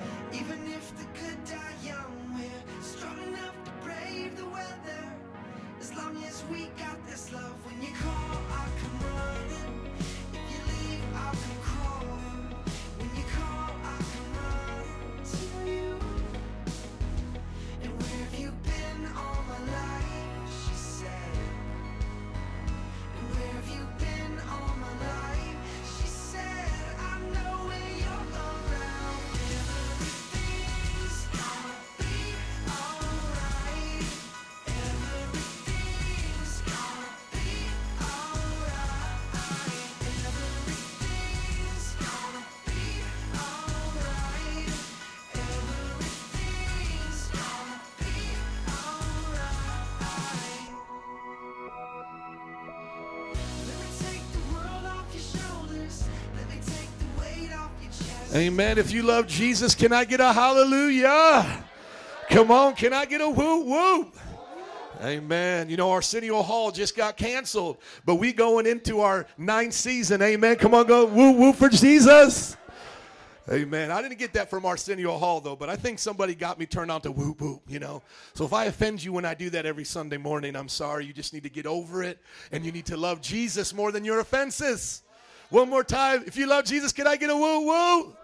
Amen. If you love Jesus, can I get a hallelujah? Come on, can I get a whoop whoop? Amen. You know, Arsenio Hall just got canceled, but we going into our ninth season. Amen. Come on, go woo woo for Jesus. Amen. I didn't get that from Arsenio Hall though, but I think somebody got me turned on to woo woo, you know. So if I offend you when I do that every Sunday morning, I'm sorry. You just need to get over it and you need to love Jesus more than your offenses. One more time. If you love Jesus, can I get a woo woo?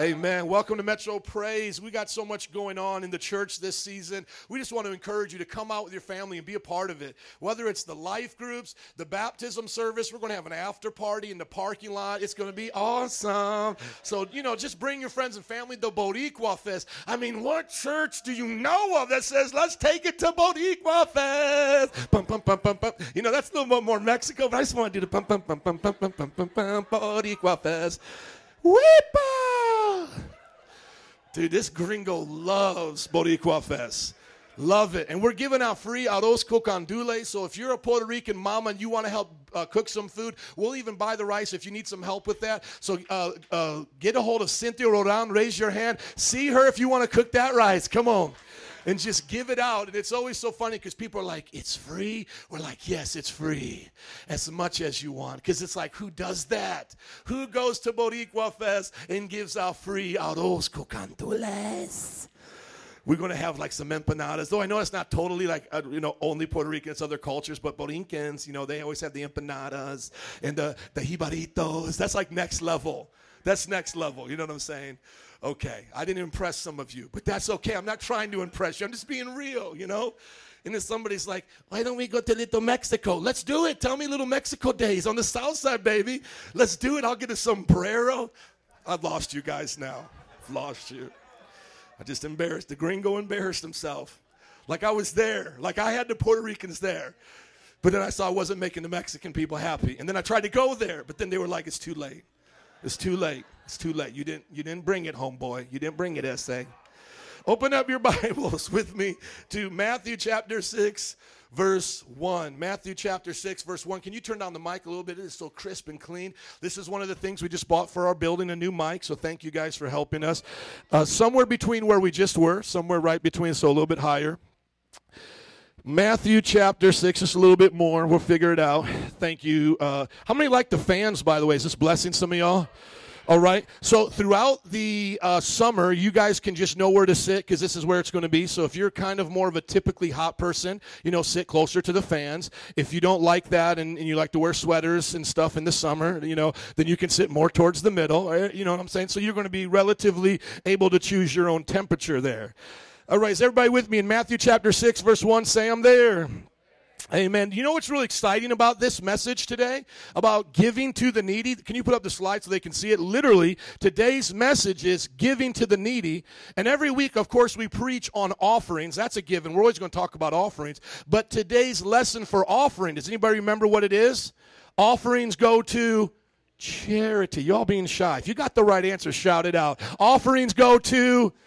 Amen. Welcome to Metro Praise. We got so much going on in the church this season. We just want to encourage you to come out with your family and be a part of it. Whether it's the life groups, the baptism service, we're going to have an after party in the parking lot. It's going to be awesome. So, you know, just bring your friends and family to Boricua Fest. I mean, what church do you know of that says, let's take it to Boricua Fest? Pum, pum, pum, pum, pum. You know, that's a little bit more Mexico, but I just want to do the pum, pum, pum, pum, pum, pum, pum, pum, pum, Boricua Fest. Whippa! Dude, this gringo loves Boricua Fest. Love it. And we're giving out free arroz con gandule. So if you're a Puerto Rican mama and you want to help uh, cook some food, we'll even buy the rice if you need some help with that. So uh, uh, get a hold of Cynthia Rodan. Raise your hand. See her if you want to cook that rice. Come on. And just give it out. And it's always so funny because people are like, it's free. We're like, yes, it's free. As much as you want. Because it's like, who does that? Who goes to Boricua Fest and gives out free arroz con gandules? We're going to have like some empanadas, though I know it's not totally like, uh, you know, only Puerto Rican, it's other cultures, but Borincans, you know, they always have the empanadas and the, the jibaritos. That's like next level. That's next level. You know what I'm saying? Okay, I didn't impress some of you, but that's okay. I'm not trying to impress you. I'm just being real, you know? And then somebody's like, why don't we go to Little Mexico? Let's do it. Tell me Little Mexico days on the south side, baby. Let's do it. I'll get a sombrero. I've lost you guys now. I've lost you. I just embarrassed. The gringo embarrassed himself. Like I was there. Like I had the Puerto Ricans there. But then I saw I wasn't making the Mexican people happy. And then I tried to go there, but then they were like, it's too late. It's too late. It's too late. You didn't you didn't bring it, homeboy. You didn't bring it, ese. Open up your Bibles with me to Matthew chapter 6, verse 1. Matthew chapter 6, verse 1. Can you turn down the mic a little bit? It is so crisp and clean. This is one of the things we just bought for our building, a new mic. So thank you guys for helping us. Uh, somewhere between where we just were, somewhere right between, so a little bit higher. Matthew chapter 6, just a little bit more. We'll figure it out. Thank you. Uh, how many like the fans, by the way? Is this blessing some of y'all? All right. So throughout the uh, summer, you guys can just know where to sit because this is where it's going to be. So if you're kind of more of a typically hot person, you know, sit closer to the fans. If you don't like that and, and you like to wear sweaters and stuff in the summer, you know, then you can sit more towards the middle. uh, You know what I'm saying? So you're going to be relatively able to choose your own temperature there. All right. Is everybody with me in Matthew chapter 6, verse 1? Say I'm there. Amen. You know what's really exciting about this message today? About giving to the needy? Can you put up the slide so they can see it? Literally, today's message is giving to the needy. And every week, of course, we preach on offerings. That's a given. We're always going to talk about offerings. But today's lesson for offering, does anybody remember what it is? Offerings go to charity. Y'all being shy. If you got the right answer, shout it out. Offerings go to charity.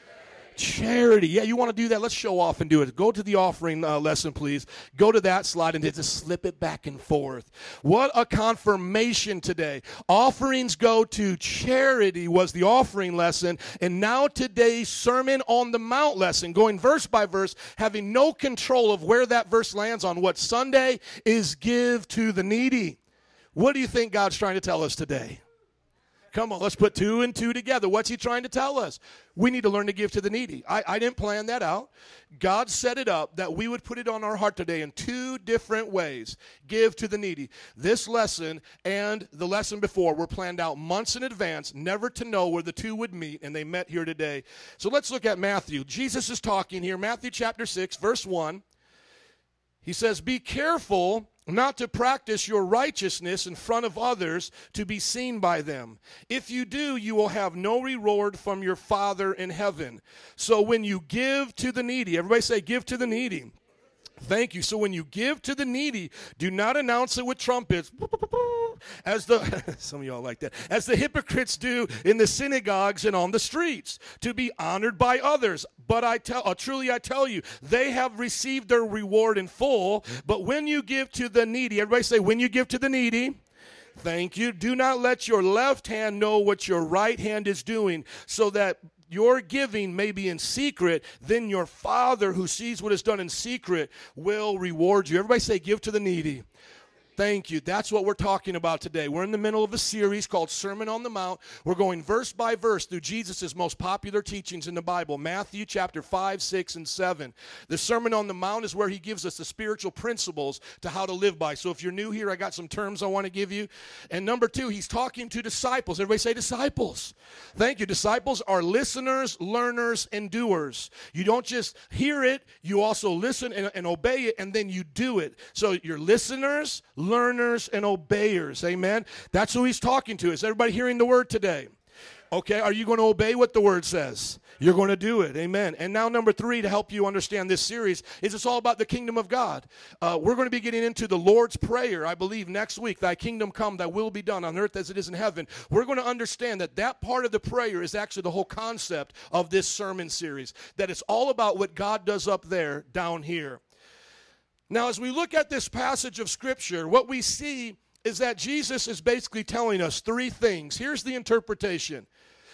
Yeah, you want to do that? Let's show off and do it. Go to the offering uh, lesson, please. Go to that slide and just slip it back and forth. What a confirmation today. Offerings go to charity was the offering lesson. And now today's Sermon on the Mount lesson, going verse by verse, having no control of where that verse lands on what Sunday is give to the needy. What do you think God's trying to tell us today? Come on, let's put two and two together. What's he trying to tell us? We need to learn to give to the needy. I, I didn't plan that out. God set it up that we would put it on our heart today in two different ways give to the needy. This lesson and the lesson before were planned out months in advance, never to know where the two would meet, and they met here today. So let's look at Matthew. Jesus is talking here, Matthew chapter 6, verse 1. He says, Be careful not to practice your righteousness in front of others to be seen by them. If you do, you will have no reward from your Father in heaven. So when you give to the needy, everybody say, Give to the needy. Thank you. So when you give to the needy, do not announce it with trumpets, as the some of y'all like that, as the hypocrites do in the synagogues and on the streets, to be honored by others. But I tell, uh, truly I tell you, they have received their reward in full. But when you give to the needy, everybody say, when you give to the needy. Thank you. Do not let your left hand know what your right hand is doing, so that your giving may be in secret, then your Father who sees what is done in secret will reward you. Everybody say, Give to the needy. Thank you. That's what we're talking about today. We're in the middle of a series called Sermon on the Mount. We're going verse by verse through Jesus' most popular teachings in the Bible Matthew chapter 5, 6, and 7. The Sermon on the Mount is where he gives us the spiritual principles to how to live by. So if you're new here, I got some terms I want to give you. And number two, he's talking to disciples. Everybody say disciples. Thank you. Disciples are listeners, learners, and doers. You don't just hear it, you also listen and, and obey it, and then you do it. So you're listeners, learners, and obeyers. Amen. That's who he's talking to. Is everybody hearing the word today? Okay, are you going to obey what the word says? You're going to do it. Amen. And now, number three, to help you understand this series, is it's all about the kingdom of God. Uh, we're going to be getting into the Lord's Prayer, I believe, next week. Thy kingdom come, thy will be done on earth as it is in heaven. We're going to understand that that part of the prayer is actually the whole concept of this sermon series, that it's all about what God does up there down here. Now, as we look at this passage of Scripture, what we see is that Jesus is basically telling us three things. Here's the interpretation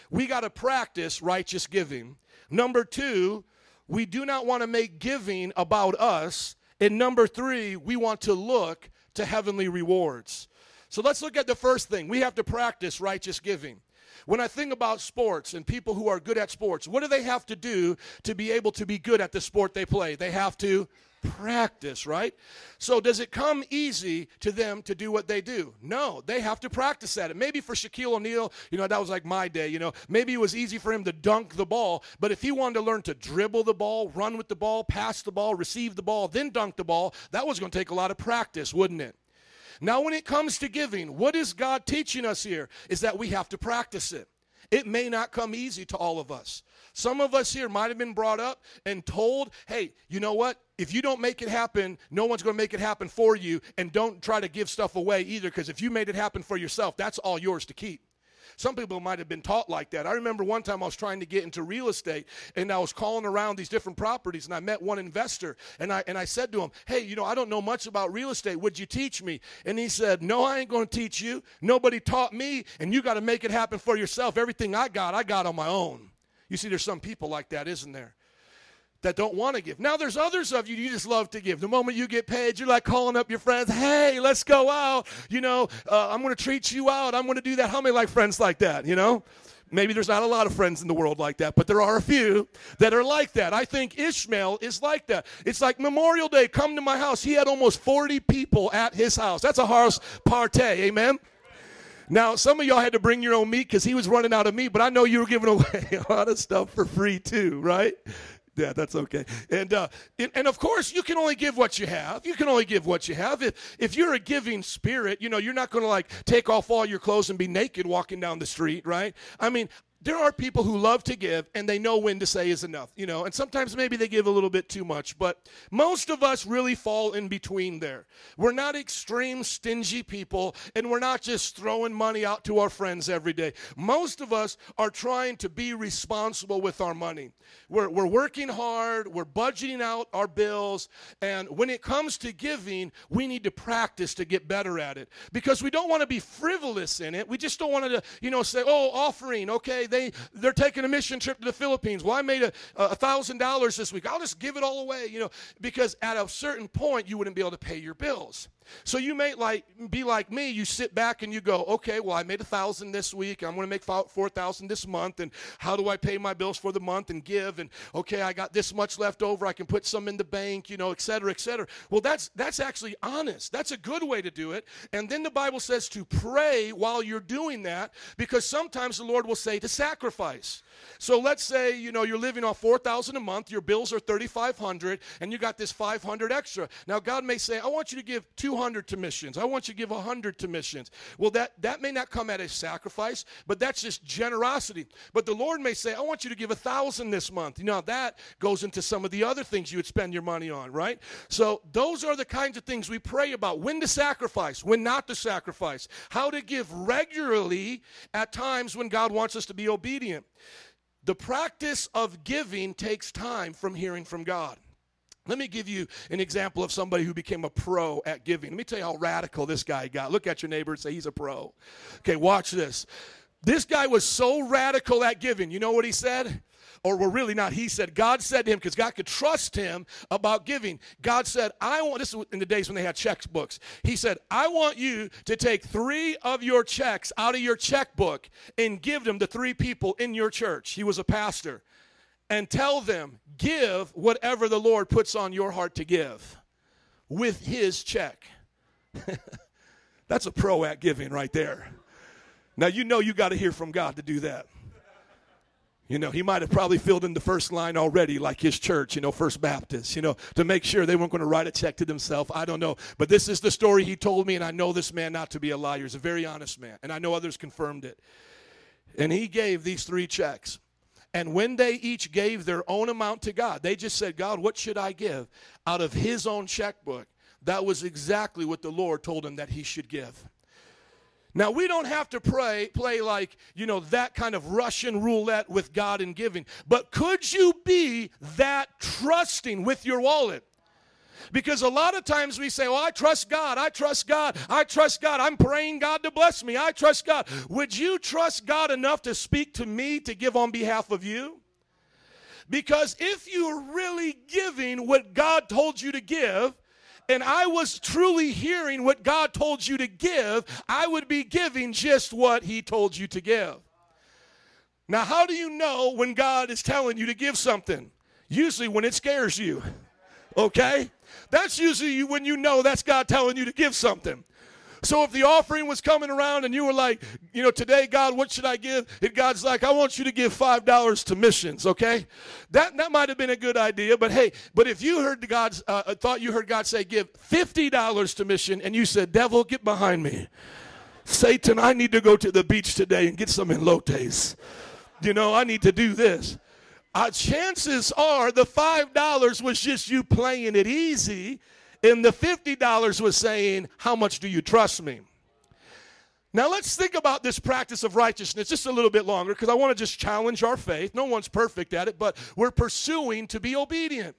we got to practice righteous giving. Number two, we do not want to make giving about us. And number three, we want to look to heavenly rewards. So let's look at the first thing. We have to practice righteous giving. When I think about sports and people who are good at sports, what do they have to do to be able to be good at the sport they play? They have to practice, right? So does it come easy to them to do what they do? No, they have to practice at it. Maybe for Shaquille O'Neal, you know, that was like my day, you know, maybe it was easy for him to dunk the ball, but if he wanted to learn to dribble the ball, run with the ball, pass the ball, receive the ball, then dunk the ball, that was going to take a lot of practice, wouldn't it? Now, when it comes to giving, what is God teaching us here? Is that we have to practice it. It may not come easy to all of us. Some of us here might have been brought up and told, hey, you know what? If you don't make it happen, no one's going to make it happen for you. And don't try to give stuff away either, because if you made it happen for yourself, that's all yours to keep. Some people might have been taught like that. I remember one time I was trying to get into real estate and I was calling around these different properties and I met one investor and I and I said to him, "Hey, you know, I don't know much about real estate. Would you teach me?" And he said, "No, I ain't going to teach you. Nobody taught me, and you got to make it happen for yourself. Everything I got, I got on my own." You see there's some people like that, isn't there? That don't want to give. Now, there's others of you, you just love to give. The moment you get paid, you're like calling up your friends, hey, let's go out. You know, uh, I'm going to treat you out. I'm going to do that. How many like friends like that, you know? Maybe there's not a lot of friends in the world like that, but there are a few that are like that. I think Ishmael is like that. It's like Memorial Day, come to my house. He had almost 40 people at his house. That's a house party, amen? Now, some of y'all had to bring your own meat because he was running out of meat, but I know you were giving away a lot of stuff for free too, right? Yeah, that's okay. And, uh, and and of course, you can only give what you have. You can only give what you have. If if you're a giving spirit, you know you're not going to like take off all your clothes and be naked walking down the street, right? I mean, there are people who love to give and they know when to say is enough, you know, and sometimes maybe they give a little bit too much, but most of us really fall in between there. We're not extreme stingy people and we're not just throwing money out to our friends every day. Most of us are trying to be responsible with our money. We're, we're working hard, we're budgeting out our bills, and when it comes to giving, we need to practice to get better at it because we don't want to be frivolous in it. We just don't want to, you know, say, oh, offering, okay, they they're taking a mission trip to the Philippines. Well, I made a thousand dollars this week. I'll just give it all away, you know, because at a certain point you wouldn't be able to pay your bills. So you may like be like me. You sit back and you go, okay, well I made a thousand this week. I'm going to make four thousand this month. And how do I pay my bills for the month and give? And okay, I got this much left over. I can put some in the bank, you know, et cetera, et cetera. Well, that's that's actually honest. That's a good way to do it. And then the Bible says to pray while you're doing that, because sometimes the Lord will say to sacrifice. So let's say you know you're living off four thousand a month. Your bills are thirty five hundred, and you got this five hundred extra. Now God may say, I want you to give two 200 to missions. I want you to give 100 to missions. Well, that, that may not come at a sacrifice, but that's just generosity. But the Lord may say, I want you to give a 1,000 this month. You know, that goes into some of the other things you would spend your money on, right? So those are the kinds of things we pray about. When to sacrifice, when not to sacrifice, how to give regularly at times when God wants us to be obedient. The practice of giving takes time from hearing from God. Let me give you an example of somebody who became a pro at giving. Let me tell you how radical this guy got. Look at your neighbor and say, He's a pro. Okay, watch this. This guy was so radical at giving. You know what he said? or well, really not he said, God said to him, because God could trust him about giving. God said, I want, this is in the days when they had checkbooks. He said, I want you to take three of your checks out of your checkbook and give them to three people in your church. He was a pastor. And tell them, give whatever the Lord puts on your heart to give with his check. That's a pro at giving right there. Now, you know you got to hear from God to do that. You know, he might have probably filled in the first line already, like his church, you know, First Baptist, you know, to make sure they weren't going to write a check to themselves. I don't know. But this is the story he told me, and I know this man not to be a liar. He's a very honest man, and I know others confirmed it. And he gave these three checks. And when they each gave their own amount to God, they just said, God, what should I give? Out of his own checkbook. That was exactly what the Lord told him that he should give. Now, we don't have to pray, play like, you know, that kind of Russian roulette with God and giving. But could you be that trusting with your wallet? Because a lot of times we say, Well, I trust God, I trust God, I trust God, I'm praying God to bless me, I trust God. Would you trust God enough to speak to me to give on behalf of you? Because if you're really giving what God told you to give, and I was truly hearing what God told you to give, I would be giving just what He told you to give. Now, how do you know when God is telling you to give something? Usually when it scares you, okay? That's usually when you know that's God telling you to give something. So if the offering was coming around and you were like, you know, today, God, what should I give? And God's like, I want you to give five dollars to missions, okay? That that might have been a good idea, but hey, but if you heard God's uh, thought you heard God say, give fifty dollars to mission, and you said, Devil, get behind me. Satan, I need to go to the beach today and get some elotes. You know, I need to do this. Uh, chances are the five dollars was just you playing it easy and the $50 was saying, How much do you trust me? Now let's think about this practice of righteousness just a little bit longer because I want to just challenge our faith. No one's perfect at it, but we're pursuing to be obedient.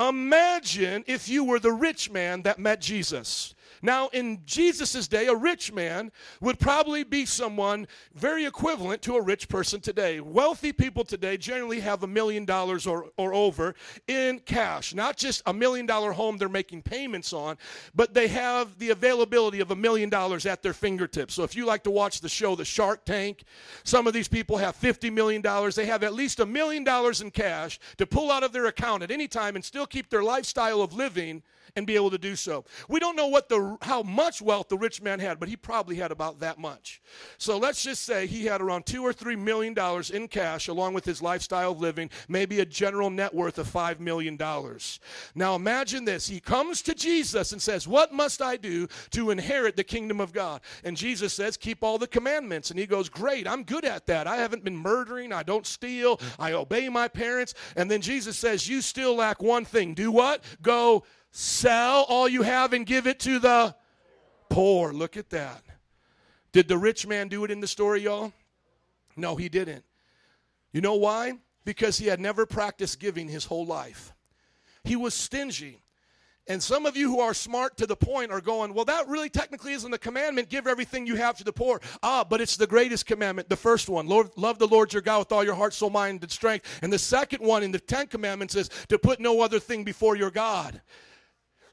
Imagine if you were the rich man that met Jesus. Now, in Jesus' day, a rich man would probably be someone very equivalent to a rich person today. Wealthy people today generally have a million dollars or, or over in cash. Not just a million dollar home they're making payments on, but they have the availability of a million dollars at their fingertips. So if you like to watch the show The Shark Tank, some of these people have $50 million. They have at least a million dollars in cash to pull out of their account at any time and still keep their lifestyle of living and be able to do so. We don't know what the how much wealth the rich man had, but he probably had about that much. So let's just say he had around 2 or 3 million dollars in cash along with his lifestyle of living, maybe a general net worth of 5 million dollars. Now imagine this. He comes to Jesus and says, "What must I do to inherit the kingdom of God?" And Jesus says, "Keep all the commandments." And he goes, "Great. I'm good at that. I haven't been murdering, I don't steal, I obey my parents." And then Jesus says, "You still lack one thing. Do what? Go Sell all you have and give it to the poor. Look at that. Did the rich man do it in the story, y'all? No, he didn't. You know why? Because he had never practiced giving his whole life. He was stingy. And some of you who are smart to the point are going, well, that really technically isn't a commandment. Give everything you have to the poor. Ah, but it's the greatest commandment, the first one. Lord, love the Lord your God with all your heart, soul, mind, and strength. And the second one in the Ten Commandments is to put no other thing before your God.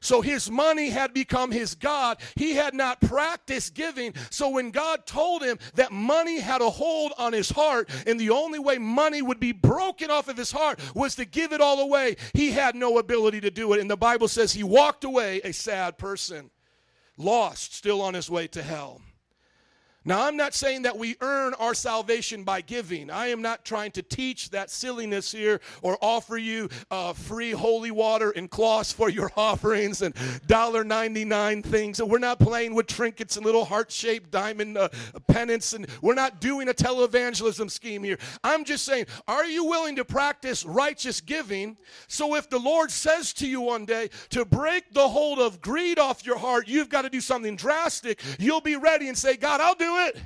So his money had become his God. He had not practiced giving. So when God told him that money had a hold on his heart, and the only way money would be broken off of his heart was to give it all away, he had no ability to do it. And the Bible says he walked away a sad person, lost, still on his way to hell. Now, I'm not saying that we earn our salvation by giving. I am not trying to teach that silliness here or offer you uh, free holy water and cloths for your offerings and $1.99 things. And we're not playing with trinkets and little heart shaped diamond uh, pennants. And we're not doing a televangelism scheme here. I'm just saying, are you willing to practice righteous giving? So if the Lord says to you one day to break the hold of greed off your heart, you've got to do something drastic. You'll be ready and say, God, I'll do it.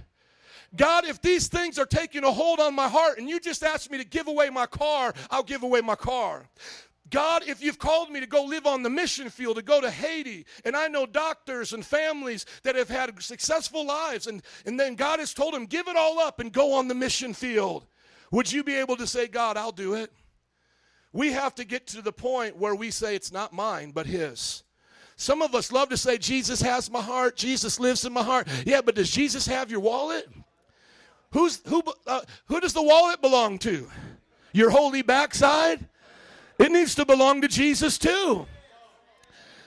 God, if these things are taking a hold on my heart and you just asked me to give away my car, I'll give away my car. God, if you've called me to go live on the mission field, to go to Haiti, and I know doctors and families that have had successful lives, and, and then God has told them, give it all up and go on the mission field. Would you be able to say, God, I'll do it? We have to get to the point where we say it's not mine, but His. Some of us love to say, Jesus has my heart, Jesus lives in my heart. Yeah, but does Jesus have your wallet? Who's, who, uh, who does the wallet belong to? Your holy backside? It needs to belong to Jesus too.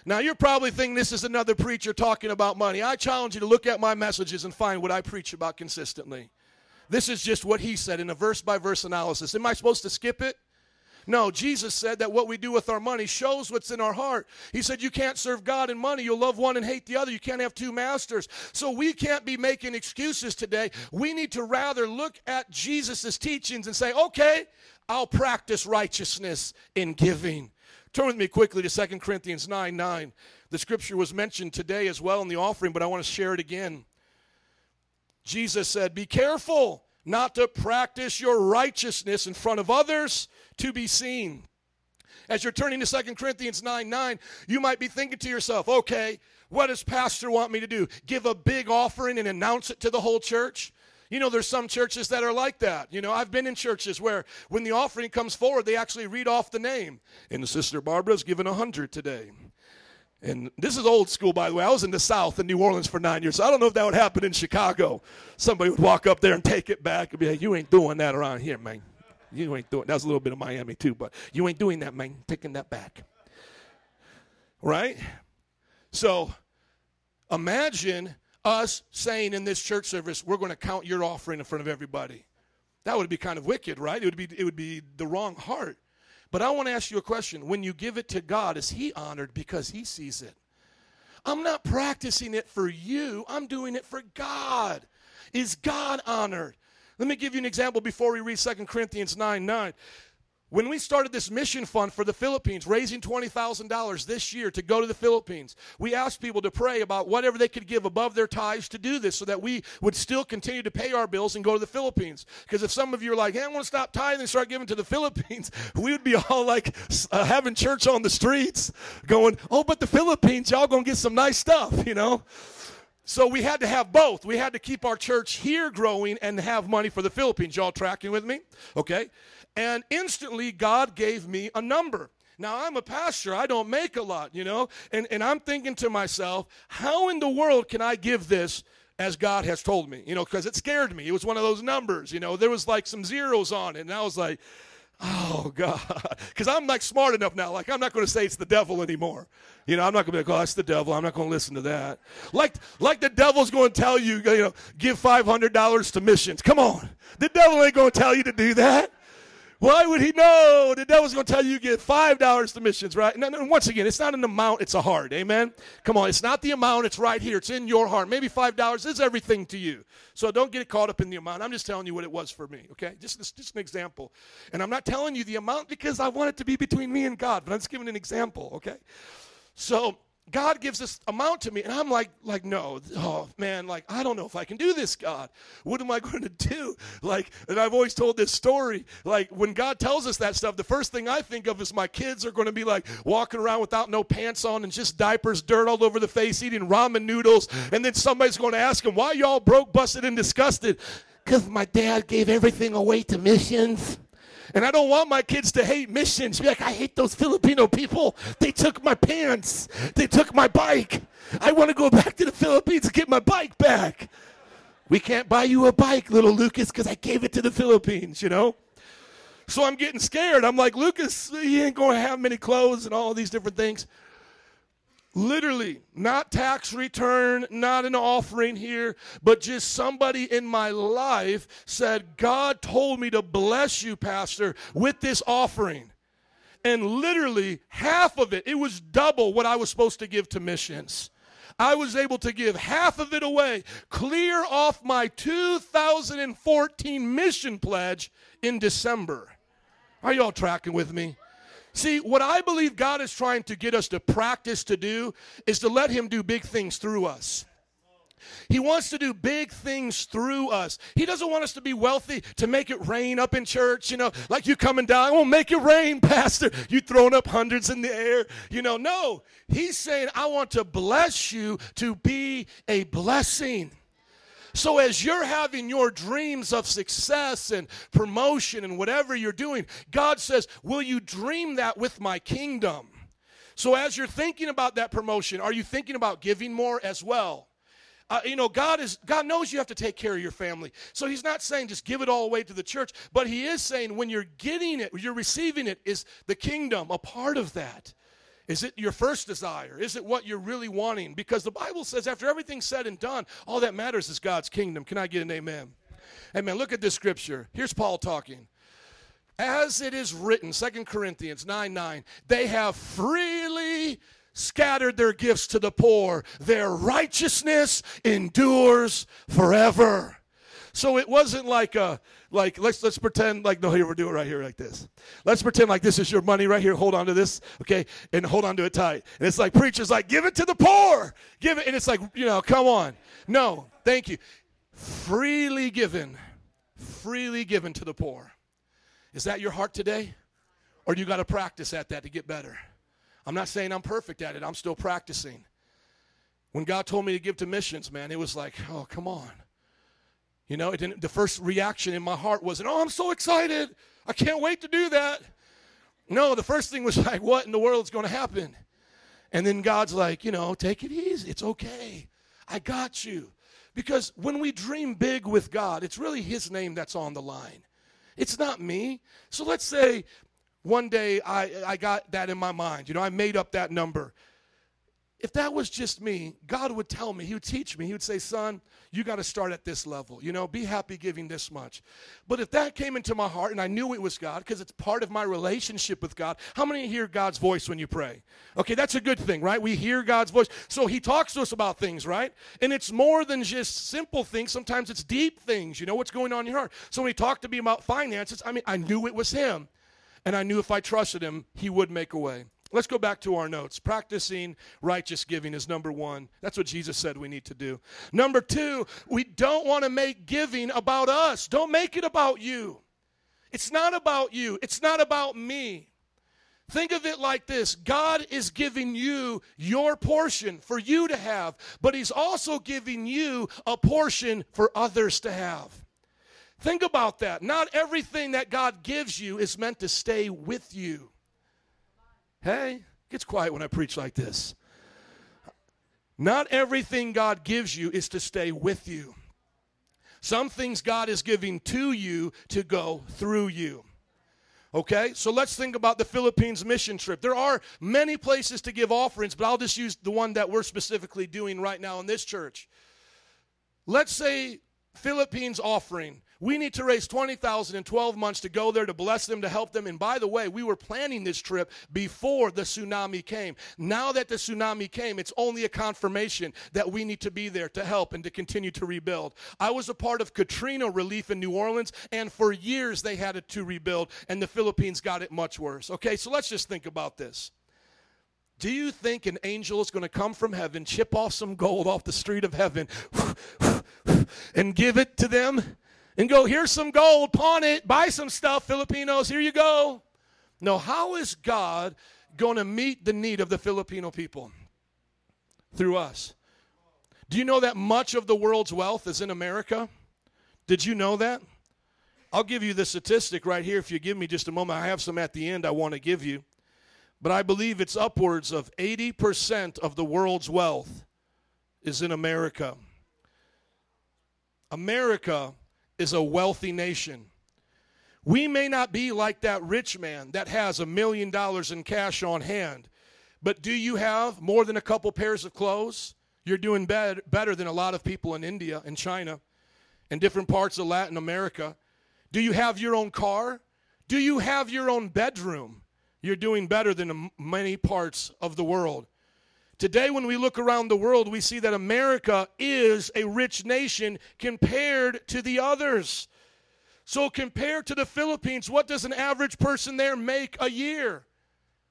Now, you're probably thinking this is another preacher talking about money. I challenge you to look at my messages and find what I preach about consistently. This is just what he said in a verse by verse analysis. Am I supposed to skip it? No, Jesus said that what we do with our money shows what's in our heart. He said, You can't serve God and money. You'll love one and hate the other. You can't have two masters. So we can't be making excuses today. We need to rather look at Jesus' teachings and say, Okay, I'll practice righteousness in giving. Turn with me quickly to 2 Corinthians 9 9. The scripture was mentioned today as well in the offering, but I want to share it again. Jesus said, Be careful not to practice your righteousness in front of others to be seen. As you're turning to 2 Corinthians 9 9, you might be thinking to yourself, okay, what does Pastor want me to do? Give a big offering and announce it to the whole church? You know, there's some churches that are like that. You know, I've been in churches where when the offering comes forward, they actually read off the name. And Sister Barbara's given a hundred today. And this is old school, by the way. I was in the South in New Orleans for nine years. So I don't know if that would happen in Chicago. Somebody would walk up there and take it back and be like, You ain't doing that around here, man. You ain't doing that. was a little bit of Miami, too, but you ain't doing that, man. Taking that back. Right? So imagine us saying in this church service, We're going to count your offering in front of everybody. That would be kind of wicked, right? It would be, it would be the wrong heart. But I want to ask you a question. When you give it to God, is He honored because He sees it? I'm not practicing it for you, I'm doing it for God. Is God honored? Let me give you an example before we read 2 Corinthians 9 9. When we started this mission fund for the Philippines, raising $20,000 this year to go to the Philippines, we asked people to pray about whatever they could give above their tithes to do this so that we would still continue to pay our bills and go to the Philippines. Because if some of you are like, hey, I want to stop tithing and start giving to the Philippines, we would be all like uh, having church on the streets going, oh, but the Philippines, y'all going to get some nice stuff, you know? So we had to have both. We had to keep our church here growing and have money for the Philippines. Y'all tracking with me? Okay. And instantly, God gave me a number. Now, I'm a pastor. I don't make a lot, you know? And, and I'm thinking to myself, how in the world can I give this as God has told me? You know, because it scared me. It was one of those numbers, you know? There was like some zeros on it. And I was like, oh, God. Because I'm like smart enough now. Like, I'm not going to say it's the devil anymore. You know, I'm not going to be like, oh, that's the devil. I'm not going to listen to that. Like, like the devil's going to tell you, you know, give $500 to missions. Come on. The devil ain't going to tell you to do that. Why would he know? The devil's going to tell you you get $5 to missions, right? And, once again, it's not an amount, it's a heart. Amen? Come on, it's not the amount, it's right here. It's in your heart. Maybe $5 is everything to you. So don't get caught up in the amount. I'm just telling you what it was for me, okay? Just, just an example. And I'm not telling you the amount because I want it to be between me and God, but I'm just giving an example, okay? So God gives this amount to me, and I'm like, like, no, oh man, like, I don't know if I can do this, God. What am I going to do? Like, and I've always told this story. Like, when God tells us that stuff, the first thing I think of is my kids are going to be like walking around without no pants on and just diapers, dirt all over the face, eating ramen noodles, and then somebody's going to ask them, why y'all broke, busted, and disgusted? Because my dad gave everything away to missions. And I don't want my kids to hate missions. Be like, I hate those Filipino people. They took my pants. They took my bike. I want to go back to the Philippines and get my bike back. We can't buy you a bike, little Lucas, because I gave it to the Philippines, you know? So I'm getting scared. I'm like, Lucas, he ain't going to have many clothes and all these different things. Literally, not tax return, not an offering here, but just somebody in my life said, God told me to bless you, Pastor, with this offering. And literally, half of it, it was double what I was supposed to give to missions. I was able to give half of it away, clear off my 2014 mission pledge in December. Are y'all tracking with me? See, what I believe God is trying to get us to practice to do is to let Him do big things through us. He wants to do big things through us. He doesn't want us to be wealthy to make it rain up in church, you know, like you coming down, I won't make it rain, Pastor. You throwing up hundreds in the air, you know. No, he's saying, I want to bless you to be a blessing. So, as you're having your dreams of success and promotion and whatever you're doing, God says, Will you dream that with my kingdom? So, as you're thinking about that promotion, are you thinking about giving more as well? Uh, you know, God is God knows you have to take care of your family. So He's not saying just give it all away to the church, but He is saying when you're getting it, you're receiving it, is the kingdom a part of that? Is it your first desire? Is it what you're really wanting? Because the Bible says after everything's said and done, all that matters is God's kingdom. Can I get an amen? Amen. Look at this scripture. Here's Paul talking. As it is written, 2 Corinthians 9 9, they have freely scattered their gifts to the poor. Their righteousness endures forever. So it wasn't like a like let's let's pretend like no here we'll do it right here like this. Let's pretend like this is your money right here. Hold on to this, okay, and hold on to it tight. And it's like preachers like give it to the poor, give it, and it's like you know come on. No, thank you. Freely given, freely given to the poor. Is that your heart today, or do you got to practice at that to get better? I'm not saying I'm perfect at it. I'm still practicing. When God told me to give to missions, man, it was like, oh come on. You know, it didn't, the first reaction in my heart wasn't, oh, I'm so excited. I can't wait to do that. No, the first thing was like, what in the world is going to happen? And then God's like, you know, take it easy. It's okay. I got you. Because when we dream big with God, it's really His name that's on the line. It's not me. So let's say one day I, I got that in my mind. You know, I made up that number. If that was just me, God would tell me, He would teach me. He would say, Son, you got to start at this level. You know, be happy giving this much. But if that came into my heart and I knew it was God because it's part of my relationship with God, how many hear God's voice when you pray? Okay, that's a good thing, right? We hear God's voice. So He talks to us about things, right? And it's more than just simple things. Sometimes it's deep things. You know what's going on in your heart. So when He talked to me about finances, I mean, I knew it was Him. And I knew if I trusted Him, He would make a way. Let's go back to our notes. Practicing righteous giving is number one. That's what Jesus said we need to do. Number two, we don't want to make giving about us. Don't make it about you. It's not about you, it's not about me. Think of it like this God is giving you your portion for you to have, but He's also giving you a portion for others to have. Think about that. Not everything that God gives you is meant to stay with you. Hey, it gets quiet when I preach like this. Not everything God gives you is to stay with you. Some things God is giving to you to go through you. Okay, so let's think about the Philippines mission trip. There are many places to give offerings, but I'll just use the one that we're specifically doing right now in this church. Let's say Philippines offering. We need to raise 20,000 in 12 months to go there to bless them to help them. And by the way, we were planning this trip before the tsunami came. Now that the tsunami came, it's only a confirmation that we need to be there to help and to continue to rebuild. I was a part of Katrina relief in New Orleans and for years they had it to rebuild and the Philippines got it much worse. Okay, so let's just think about this. Do you think an angel is going to come from heaven, chip off some gold off the street of heaven, and give it to them? And go, here's some gold, pawn it, buy some stuff, Filipinos, here you go. No, how is God going to meet the need of the Filipino people? Through us. Do you know that much of the world's wealth is in America? Did you know that? I'll give you the statistic right here if you give me just a moment. I have some at the end I want to give you. But I believe it's upwards of 80% of the world's wealth is in America. America is a wealthy nation. We may not be like that rich man that has a million dollars in cash on hand, but do you have more than a couple pairs of clothes? You're doing better, better than a lot of people in India and China and different parts of Latin America. Do you have your own car? Do you have your own bedroom? You're doing better than many parts of the world. Today, when we look around the world, we see that America is a rich nation compared to the others. So, compared to the Philippines, what does an average person there make a year?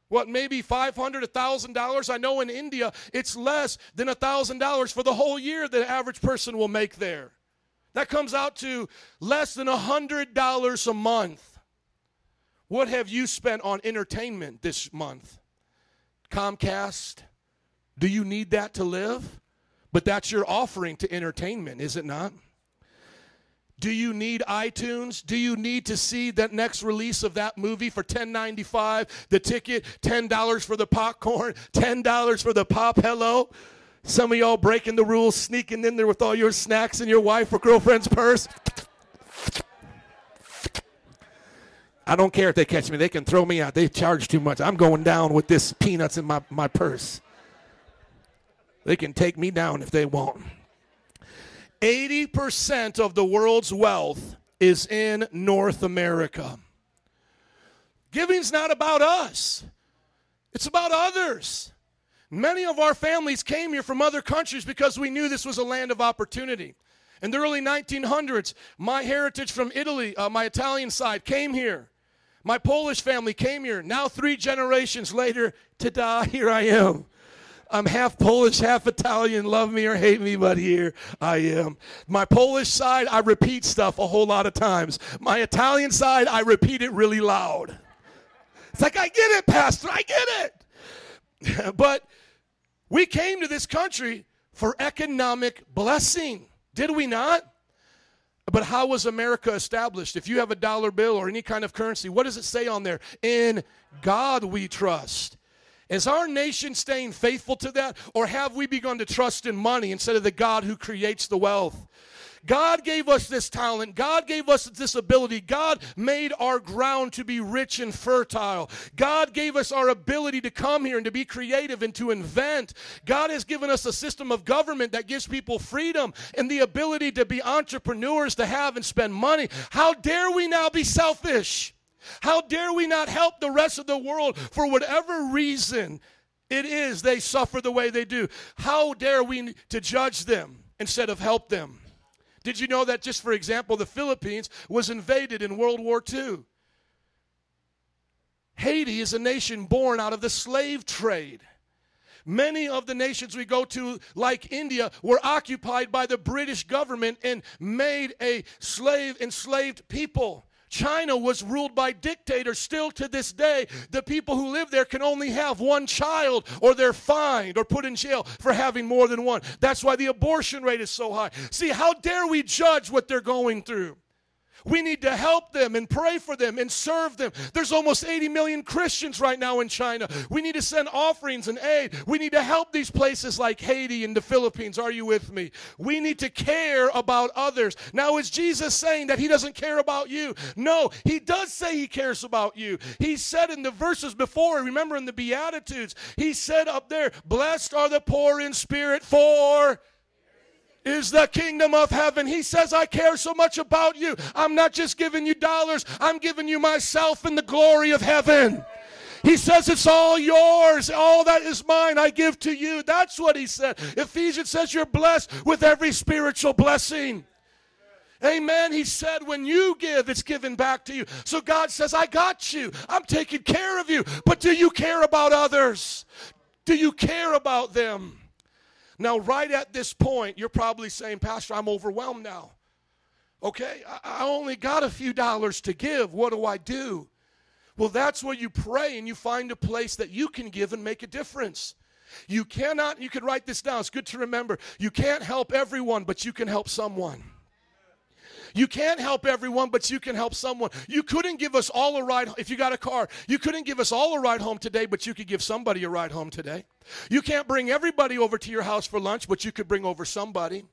What, maybe $500, $1,000? I know in India it's less than $1,000 for the whole year the average person will make there. That comes out to less than $100 a month. What have you spent on entertainment this month? Comcast? Do you need that to live? But that's your offering to entertainment, is it not? Do you need iTunes? Do you need to see that next release of that movie for $10.95? The ticket, $10 for the popcorn, $10 for the pop hello? Some of y'all breaking the rules, sneaking in there with all your snacks in your wife or girlfriend's purse. I don't care if they catch me. They can throw me out. They charge too much. I'm going down with this peanuts in my, my purse. They can take me down if they want. 80% of the world's wealth is in North America. Giving's not about us, it's about others. Many of our families came here from other countries because we knew this was a land of opportunity. In the early 1900s, my heritage from Italy, uh, my Italian side, came here. My Polish family came here. Now, three generations later, ta here I am. I'm half Polish, half Italian. Love me or hate me, but here I am. My Polish side, I repeat stuff a whole lot of times. My Italian side, I repeat it really loud. It's like, I get it, Pastor, I get it. but we came to this country for economic blessing, did we not? But how was America established? If you have a dollar bill or any kind of currency, what does it say on there? In God we trust. Is our nation staying faithful to that? Or have we begun to trust in money instead of the God who creates the wealth? God gave us this talent. God gave us this ability. God made our ground to be rich and fertile. God gave us our ability to come here and to be creative and to invent. God has given us a system of government that gives people freedom and the ability to be entrepreneurs, to have and spend money. How dare we now be selfish? How dare we not help the rest of the world for whatever reason it is they suffer the way they do? How dare we to judge them instead of help them? Did you know that, just for example, the Philippines was invaded in World War II? Haiti is a nation born out of the slave trade. Many of the nations we go to, like India, were occupied by the British government and made a slave enslaved people. China was ruled by dictators. Still to this day, the people who live there can only have one child, or they're fined or put in jail for having more than one. That's why the abortion rate is so high. See, how dare we judge what they're going through? We need to help them and pray for them and serve them. There's almost 80 million Christians right now in China. We need to send offerings and aid. We need to help these places like Haiti and the Philippines. Are you with me? We need to care about others. Now, is Jesus saying that he doesn't care about you? No, he does say he cares about you. He said in the verses before, remember in the Beatitudes, he said up there, Blessed are the poor in spirit, for is the kingdom of heaven. He says, I care so much about you. I'm not just giving you dollars, I'm giving you myself in the glory of heaven. He says, It's all yours. All that is mine, I give to you. That's what he said. Ephesians says, You're blessed with every spiritual blessing. Amen. He said, When you give, it's given back to you. So God says, I got you. I'm taking care of you. But do you care about others? Do you care about them? Now, right at this point, you're probably saying, Pastor, I'm overwhelmed now. Okay, I, only got a few dollars to give. What do I do? Well, that's where you pray and you find a place that you can give and make a difference. You cannot, you can write this down. It's good to remember. You can't help everyone, but you can help someone. You can't help everyone, but you can help someone. You couldn't give us all a ride if you got a car. You couldn't give us all a ride home today, but you could give somebody a ride home today. You can't bring everybody over to your house for lunch, but you could bring over somebody.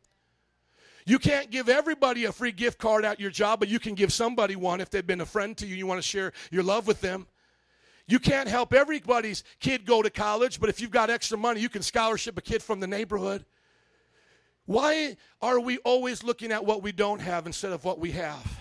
You can't give everybody a free gift card at your job, but you can give somebody one if they've been a friend to you you want to share your love with them. You can't help everybody's kid go to college, but if you've got extra money, you can scholarship a kid from the neighborhood. Why are we always looking at what we don't have instead of what we have?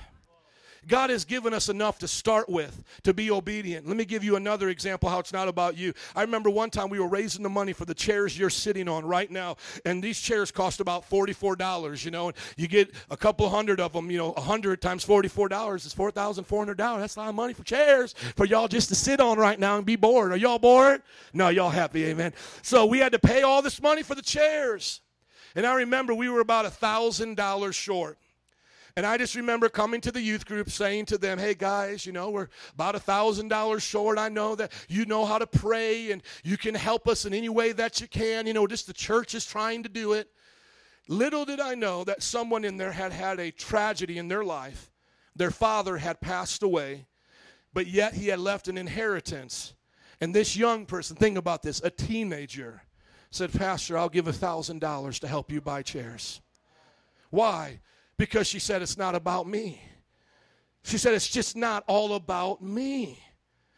God has given us enough to start with to be obedient. Let me give you another example how it's not about you. I remember one time we were raising the money for the chairs you're sitting on right now, and these chairs cost about $44, you know, and you get a couple hundred of them, you know, 100 times $44 is $4,400. That's a lot of money for chairs for y'all just to sit on right now and be bored. Are y'all bored? No, y'all happy, amen. So we had to pay all this money for the chairs. And I remember we were about a $1,000 short. And I just remember coming to the youth group saying to them, hey guys, you know, we're about a thousand dollars short. I know that you know how to pray and you can help us in any way that you can. You know, just the church is trying to do it. Little did I know that someone in there had had a tragedy in their life. Their father had passed away, but yet he had left an inheritance. And this young person, think about this, a teenager, said, Pastor, I'll give a $1,000 to help you buy chairs. Why? Because she said, It's not about me. She said, It's just not all about me.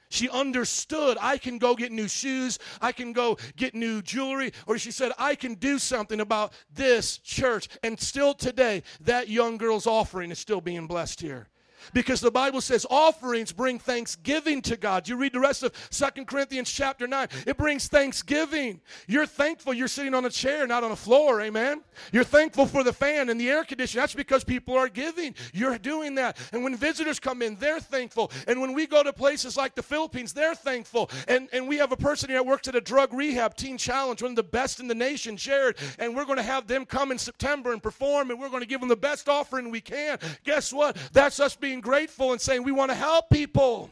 She understood I can go get new shoes, I can go get new jewelry, or she said, I can do something about this church. And still today, that young girl's offering is still being blessed here because the bible says offerings bring thanksgiving to god. You read the rest of Second corinthians chapter 9 it brings thanksgiving. You're thankful you're sitting on a chair not on a floor. Amen. You're thankful for the fan and the air conditioner that's because people are giving. You're doing that. And when visitors come in they're thankful. And when we go to places like the philippines they're thankful. And, and we have a person here that works at a drug rehab teen challenge one of the best in the nation jared. And we're going to have them come in september and perform and we're going to give them the best offering we can. Guess what? That's us being grateful and saying we want to help people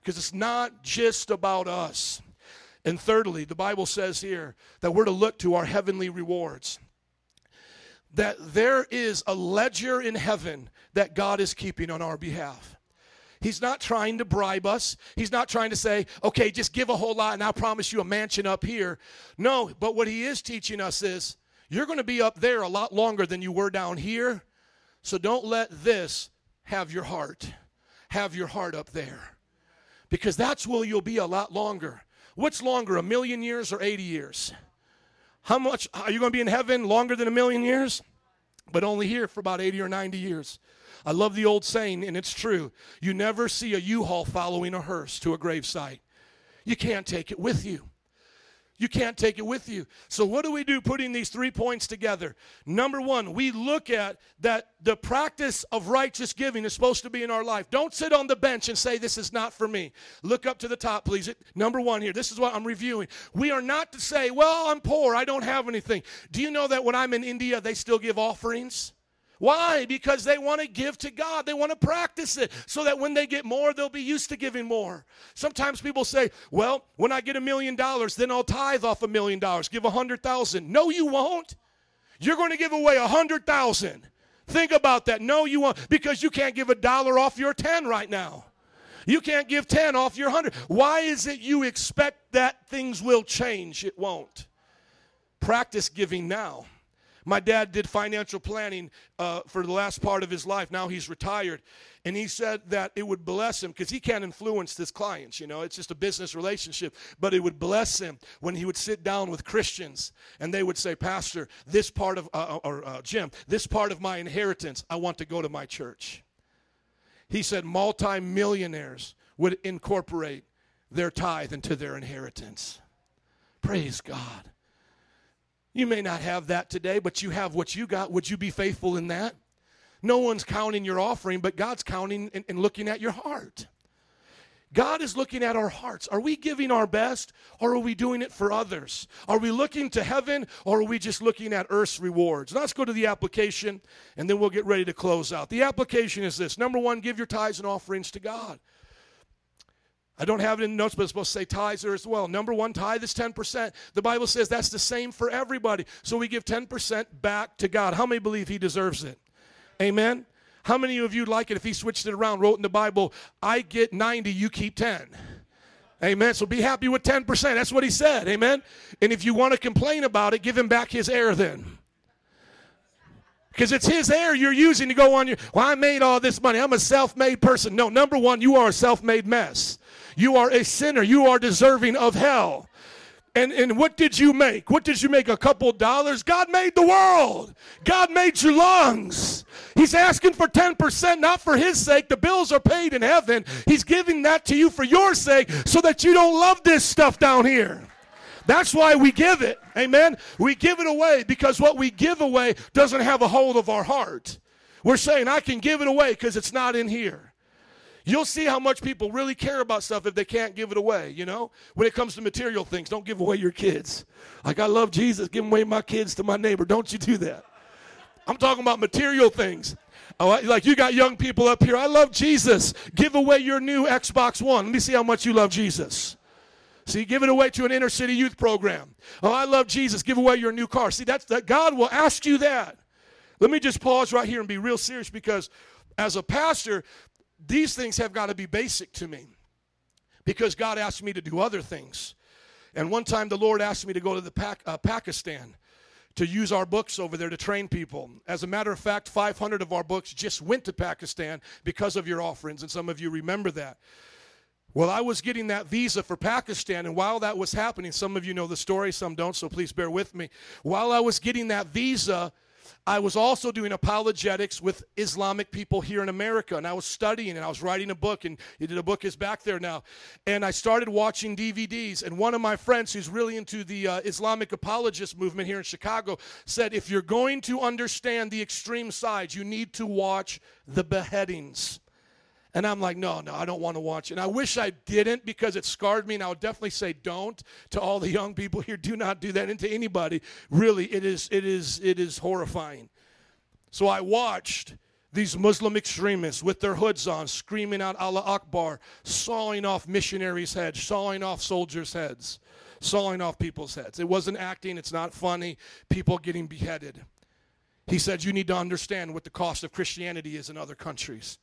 because it's not just about us. And thirdly, the Bible says here that we're to look to our heavenly rewards. That there is a ledger in heaven that God is keeping on our behalf. He's not trying to bribe us. He's not trying to say, okay, just give a whole lot and I'll promise you a mansion up here. No, but what he is teaching us is you're going to be up there a lot longer than you were down here. So don't let this have your heart. Have your heart up there. Because that's where you'll be a lot longer. What's longer, a million years or 80 years? How much are you going to be in heaven longer than a million years? But only here for about 80 or 90 years. I love the old saying, and it's true. You never see a U Haul following a hearse to a gravesite. You can't take it with you. You can't take it with you. So, what do we do putting these three points together? Number one, we look at that the practice of righteous giving is supposed to be in our life. Don't sit on the bench and say, This is not for me. Look up to the top, please. Number one here, this is what I'm reviewing. We are not to say, Well, I'm poor, I don't have anything. Do you know that when I'm in India, they still give offerings? Why? Because they want to give to God. They want to practice it so that when they get more, they'll be used to giving more. Sometimes people say, well, when I get a million dollars, then I'll tithe off a million dollars, give a hundred thousand. No, you won't. You're going to give away a hundred thousand. Think about that. No, you won't, because you can't give a dollar off your 10 right now. You can't give 10 off your 100. Why is it you expect that things will change? It won't. Practice giving now. My dad did financial planning uh, for the last part of his life. Now he's retired. And he said that it would bless him because he can't influence his clients, you know, it's just a business relationship. But it would bless him when he would sit down with Christians and they would say, Pastor, this part of, uh, or uh, Jim, this part of my inheritance, I want to go to my church. He said multimillionaires would incorporate their tithe into their inheritance. Praise God. You may not have that today, but you have what you got. Would you be faithful in that? No one's counting your offering, but God's counting and, and, looking at your heart. God is looking at our hearts. Are we giving our best or are we doing it for others? Are we looking to heaven or are we just looking at earth's rewards? Let's go to the application and then we'll get ready to close out. The application is this number one, give your tithes and offerings to God. I don't have it in notes, but it's supposed to say tithes there as well. Number one, tithe is 10%. The Bible says that's the same for everybody. So we give 10% back to God. How many believe He deserves it? Amen. How many of you like it if He switched it around, wrote in the Bible, I get 90, you keep 10? Amen. So be happy with 10%. That's what He said. Amen. And if you want to complain about it, give Him back His air then. Because it's his air you're using to go on your, well, I made all this money. I'm a self made person. No, number one, you are a self made mess. You are a sinner. You are deserving of hell. And, and what did you make? What did you make? A couple dollars? God made the world. God made your lungs. He's asking for 10%, not for his sake. The bills are paid in heaven. He's giving that to you for your sake so that you don't love this stuff down here. That's why we give it. Amen. We give it away because what we give away doesn't have a hold of our heart. We're saying, I can give it away because it's not in here. You'll see how much people really care about stuff if they can't give it away, you know? When it comes to material things, don't give away your kids. Like, I love Jesus, give away my kids to my neighbor. Don't you do that. I'm talking about material things. Oh, like you got young people up here. I love Jesus. Give away your new Xbox One. Let me see how much you love Jesus. See, give it away to an inner city youth program. Oh, I love Jesus. Give away your new car. See, that's that God will ask you that. Let me just pause right here and be real serious because as a pastor, these things have got to be basic to me because God asked me to do other things. And one time the Lord asked me to go to the Pac- uh, Pakistan to use our books over there to train people. As a matter of fact, 500 of our books just went to Pakistan because of your offerings, and some of you remember that. Well, I was getting that visa for Pakistan, and while that was happening, some of you know the story, some don't, so please bear with me. While I was getting that visa, I was also doing apologetics with Islamic people here in America, and I was studying and I was writing a book, and the book is back there now. And I started watching DVDs, and one of my friends who's really into the uh, Islamic apologist movement here in Chicago said, if you're going to understand the extreme sides, you need to watch the beheadings. And I'm like, no, no, I don't want to watch it. And I wish I didn't because it scarred me. And I would definitely say don't to all the young people here. Do not do that. And to anybody, really, it is, it is, it is horrifying. So I watched these Muslim extremists with their hoods on, screaming out Allah Akbar, sawing off missionaries' heads, sawing off soldiers' heads, sawing off people's heads. It wasn't acting, it's not funny. People getting beheaded. He said, You need to understand what the cost of Christianity is in other countries.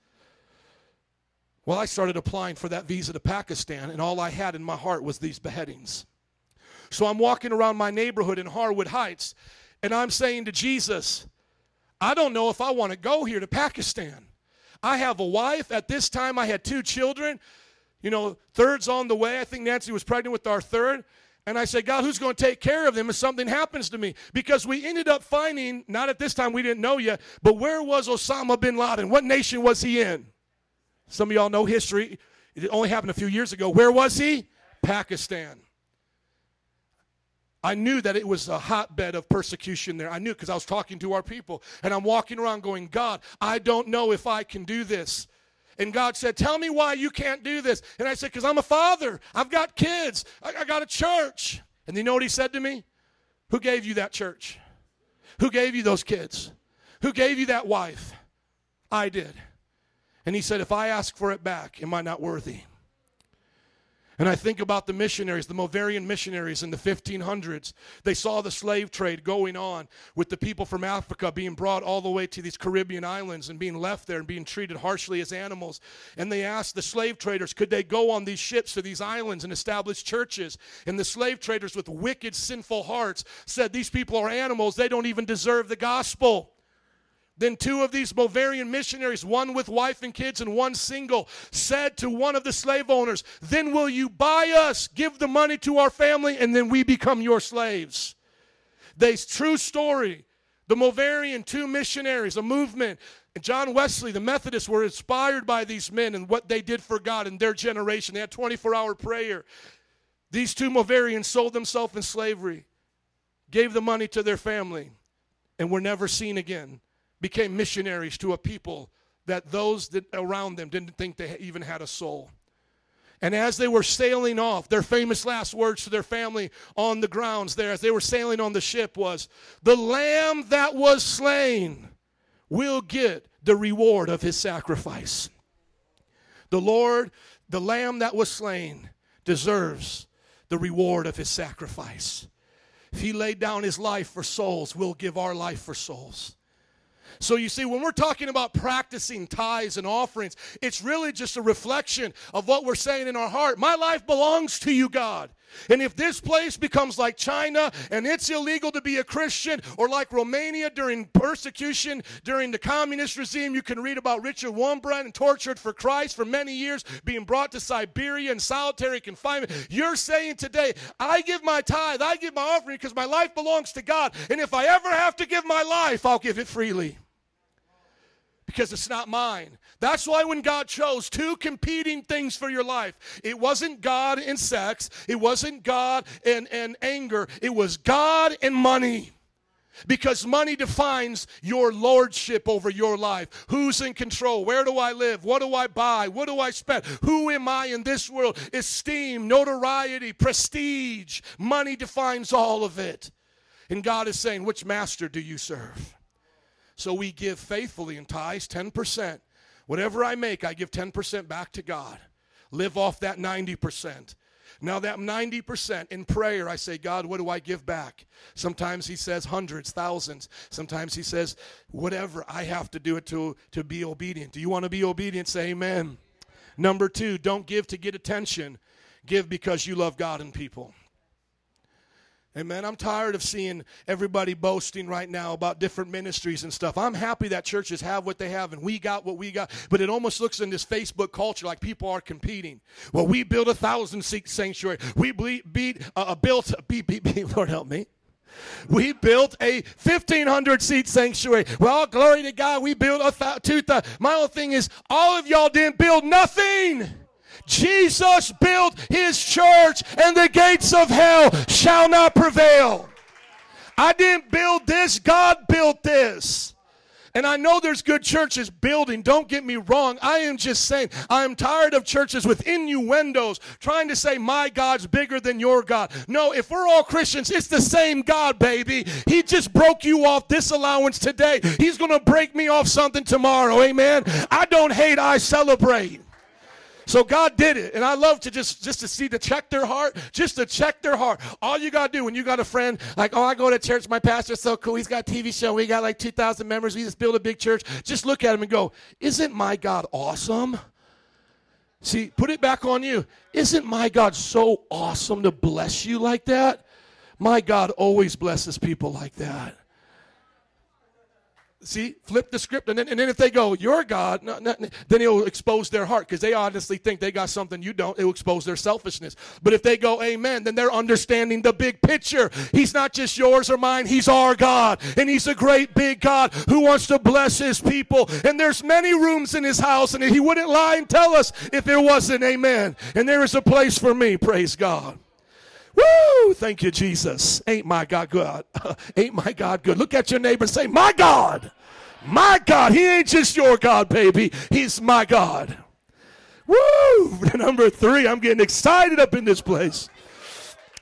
Well, I started applying for that visa to Pakistan, and all I had in my heart was these beheadings. So I'm walking around my neighborhood in Harwood Heights, and I'm saying to Jesus, I don't know if I want to go here to Pakistan. I have a wife. At this time, I had two children. You know, third's on the way. I think Nancy was pregnant with our third. And I said, God, who's going to take care of them if something happens to me? Because we ended up finding, not at this time, we didn't know yet, but where was Osama bin Laden? What nation was he in? Some of y'all know history. It only happened a few years ago. Where was he? Pakistan. I knew that it was a hotbed of persecution there. I knew because I was talking to our people. And I'm walking around going, God, I don't know if I can do this. And God said, Tell me why you can't do this. And I said, Because I'm a father. I've got kids. I, I got a church. And you know what he said to me? Who gave you that church? Who gave you those kids? Who gave you that wife? I did. And he said, If I ask for it back, am I not worthy? And I think about the missionaries, the Moravian missionaries in the 1500s. They saw the slave trade going on with the people from Africa being brought all the way to these Caribbean islands and being left there and being treated harshly as animals. And they asked the slave traders, could they go on these ships to these islands and establish churches? And the slave traders with wicked, sinful hearts said, These people are animals. They don't even deserve the gospel. Then two of these Moravian missionaries, one with wife and kids and one single, said to one of the slave owners, Then will you buy us, give the money to our family, and then we become your slaves? They true story. The Moravian, two missionaries, a movement. And John Wesley, the Methodists, were inspired by these men and what they did for God in their generation. They had 24 hour prayer. These two Moravians sold themselves in slavery, gave the money to their family, and were never seen again became missionaries to a people that those that around them didn't think they even had a soul. And as they were sailing off, their famous last words to their family on the grounds there, as they were sailing on the ship, was The lamb that was slain will get the reward of his sacrifice. The Lord, the lamb that was slain, deserves the reward of his sacrifice. If he laid down his life for souls, we'll give our life for souls. So you see, when we're talking about practicing tithes and offerings, it's really just a reflection of what we're saying in our heart. My life belongs to you, God. And if this place becomes like China and it's illegal to be a Christian, or like Romania during persecution during the communist regime, you can read about Richard Wurmbrand tortured for Christ for many years, being brought to Siberia in solitary confinement. You're saying today, I give my tithe, I give my offering because my life belongs to God. And if I ever have to give my life, I'll give it freely because it's not mine. That's why when God chose two competing things for your life, it wasn't God and sex, it wasn't God and, and anger, it was God and money. Because money defines your lordship over your life. Who's in control? Where do I live? What do I buy? What do I spend? Who am I in this world? Esteem, notoriety, prestige. Money defines all of it. And God is saying, which master do you serve? So we give faithfully in tithes 10%. Whatever I make, I give 10% back to God. Live off that 90%. Now, that 90% in prayer, I say, God, what do I give back? Sometimes He says hundreds, thousands. Sometimes He says, whatever. I have to do it to, to be obedient. Do you want to be obedient? Say amen. Number two, don't give to get attention, give because you love God and people. Amen. I'm tired of seeing everybody boasting right now about different ministries and stuff. I'm happy that churches have what they have and we got what we got, but it almost looks in this Facebook culture like people are competing. Well, we built a thousand seat sanctuary. We ble- beat, uh, built, beat, beat, beat, Lord help me. We built a 1,500 seat sanctuary. Well, glory to God, we built a th- two thousand. My whole thing is, all of y'all didn't build nothing. Jesus built his church, and the gates of hell shall not prevail. I didn't build this, God built this. And I know there's good churches building, don't get me wrong. I am just saying, I am tired of churches with innuendos trying to say, my God's bigger than your God. No, if we're all Christians, it's the same God, baby. He just broke you off disallowance today. He's going to break me off something tomorrow. Amen. I don't hate, I celebrate. So God did it. And I love to just, just to see to check their heart, just to check their heart. All you got to do when you got a friend, like, oh, I go to church, my pastor's so cool. He's got TV show. We got like 2,000 members. We just build a big church. Just look at him and go, isn't my God awesome? See, put it back on you. Isn't my God so awesome to bless you like that? My God always blesses people like that. See, flip the script, and then, and then if they go, "Your God," no, no, then he'll expose their heart because they honestly think they got something you don't. It'll expose their selfishness. But if they go, "Amen," then they're understanding the big picture. He's not just yours or mine; He's our God, and He's a great big God who wants to bless His people. And there's many rooms in His house, and He wouldn't lie and tell us if there wasn't. Amen. And there is a place for me. Praise God. Woo! Thank you, Jesus. Ain't my God good? ain't my God good? Look at your neighbor and say, My God. My God. He ain't just your God, baby. He's my God. Woo! Number three, I'm getting excited up in this place.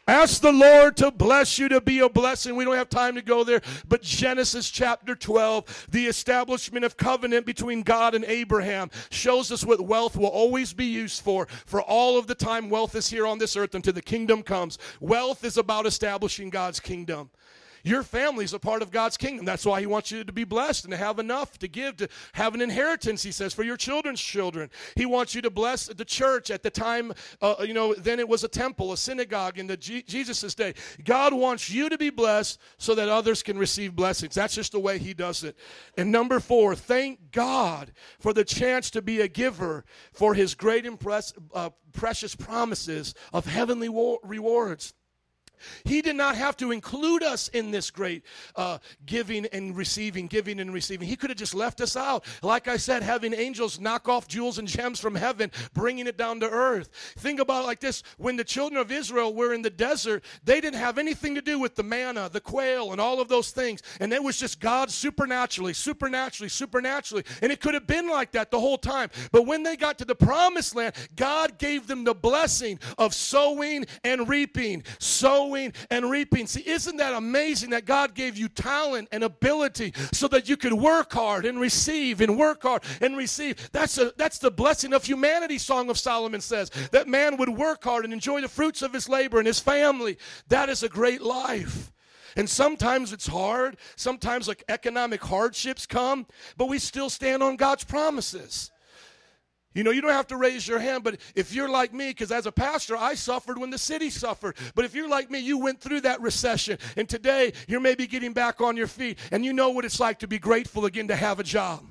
Ask the Lord to bless you to be a blessing. We don't have time to go there, but Genesis chapter 12, the establishment of covenant between God and Abraham, shows us what wealth will always be used for. For all of the time wealth is here on this earth until the kingdom comes. Wealth is about establishing God's kingdom. Your family's a part of God's kingdom. That's why He wants you to be blessed and to have enough to give, to have an inheritance, He says, for your children's children. He wants you to bless the church at the time, uh, you know, then it was a temple, a synagogue in the G- Jesus' day. God wants you to be blessed so that others can receive blessings. That's just the way He does it. And number four, thank God for the chance to be a giver for His great impress, uh, precious promises of heavenly wo- rewards. He did not have to include us in this great uh, giving and receiving, giving and receiving. He could have just left us out. Like I said, having angels knock off jewels and gems from heaven, bringing it down to earth. Think about it like this when the children of Israel were in the desert, they didn't have anything to do with the manna, the quail, and all of those things. And it was just God supernaturally, supernaturally, supernaturally. And it could have been like that the whole time. But when they got to the promised land, God gave them the blessing of sowing and reaping. Sowing and reaping. See, isn't that amazing that God gave you talent and ability so that you could work hard and receive and work hard and receive? That's a that's the blessing of humanity, Song of Solomon says. That man would work hard and enjoy the fruits of his labor and his family. That is a great life. And sometimes it's hard. Sometimes like economic hardships come, but we still stand on God's promises. You know, you don't have to raise your hand, but if you're like me, because as a pastor, I suffered when the city suffered. But if you're like me, you went through that recession, and today you're maybe getting back on your feet, and you know what it's like to be grateful again to have a job.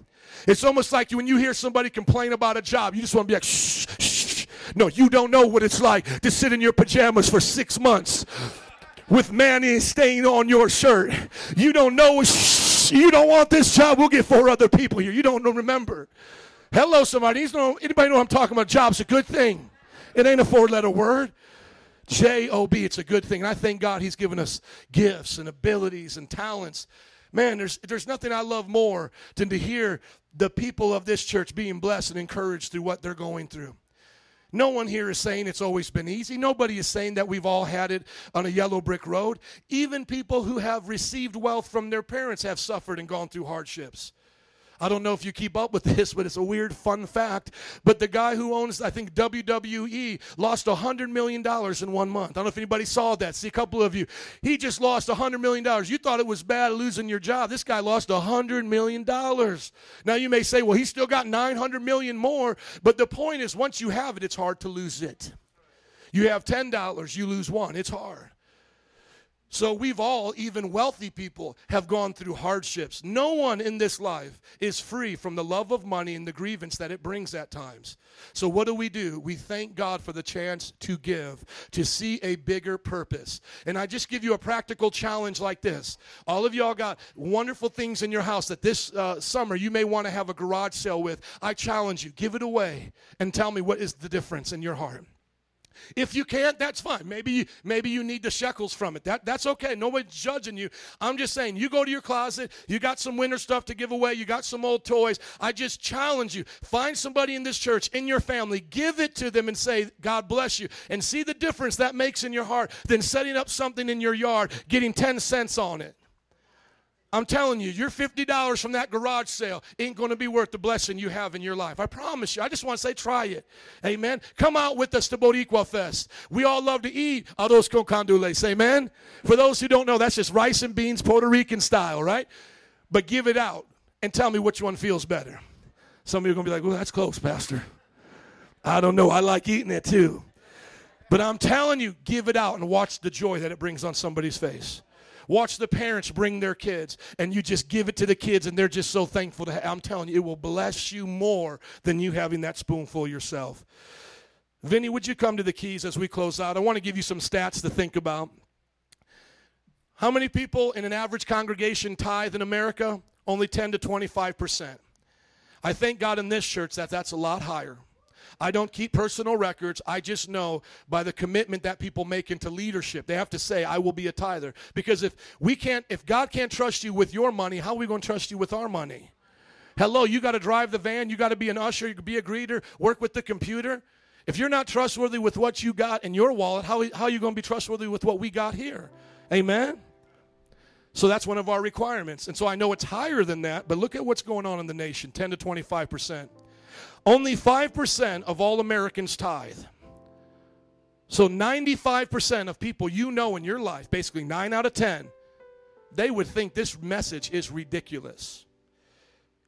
It's almost like when you hear somebody complain about a job, you just want to be like, shh, shh. No, you don't know what it's like to sit in your pajamas for six months with mayonnaise stain on your shirt. You don't know. Shh, you don't want this job. We'll get four other people here. You don't remember. Hello, somebody. Anybody know I'm talking about? Job's a good thing. It ain't a four-letter word. J O B. It's a good thing. And I thank God He's given us gifts and abilities and talents. Man, there's there's nothing I love more than to hear the people of this church being blessed and encouraged through what they're going through. No one here is saying it's always been easy. Nobody is saying that we've all had it on a yellow brick road. Even people who have received wealth from their parents have suffered and gone through hardships. I don't know if you keep up with this, but it's a weird, fun fact. But the guy who owns, I think, WWE lost $100 million in one month. I don't know if anybody saw that. See, a couple of you. He just lost $100 million. You thought it was bad losing your job. This guy lost $100 million. Now, you may say, well, he's still got 900 million more. But the point is, once you have it, it's hard to lose it. You have $10, you lose one. It's hard. So we've all, even wealthy people, have gone through hardships. No one in this life is free from the love of money and the grievance that it brings at times. So what do we do? We thank God for the chance to give, to see a bigger purpose. And I just give you a practical challenge like this. All of y'all got wonderful things in your house that this uh, summer you may want to have a garage sale with. I challenge you, give it away and tell me what is the difference in your heart. If you can't, that's fine. Maybe you, maybe you need the shekels from it. That, that's okay. Nobody's judging you. I'm just saying, you go to your closet, you got some winter stuff to give away, you got some old toys. I just challenge you. Find somebody in this church, in your family, give it to them and say, God bless you. And see the difference that makes in your heart than setting up something in your yard, getting 10 cents on it. I'm telling you, your $50 from that garage sale ain't going to be worth the blessing you have in your life. I promise you. I just want to say, try it. Amen. Come out with us to Boricua Fest. We all love to eat arroz con gandules. Amen. For those who don't know, that's just rice and beans, Puerto Rican style, right? But give it out and tell me which one feels better. Some of you are going to be like, well, that's close, Pastor. I don't know. I like eating it too. But I'm telling you, give it out and watch the joy that it brings on somebody's face. Watch the parents bring their kids and you just give it to the kids and they're just so thankful to have. I'm telling you, it will bless you more than you having that spoonful yourself. Vinny, would you come to the keys as we close out? I want to give you some stats to think about. How many people in an average congregation tithe in America? Only 10 to 25 percent. I thank God in this church that that's a lot higher. I don't keep personal records. I just know by the commitment that people make into leadership. They have to say, I will be a tither. Because if we can't, if God can't trust you with your money, how are we going to trust you with our money? Hello, you got to drive the van, you got to be an usher, you can be a greeter, work with the computer. If you're not trustworthy with what you got in your wallet, how, how are you going to be trustworthy with what we got here? Amen? So that's one of our requirements. And so I know it's higher than that, but look at what's going on in the nation 10 to 25 percent. Only 5% of all Americans tithe. So 95% of people you know in your life, basically 9 out of 10, they would think this message is ridiculous.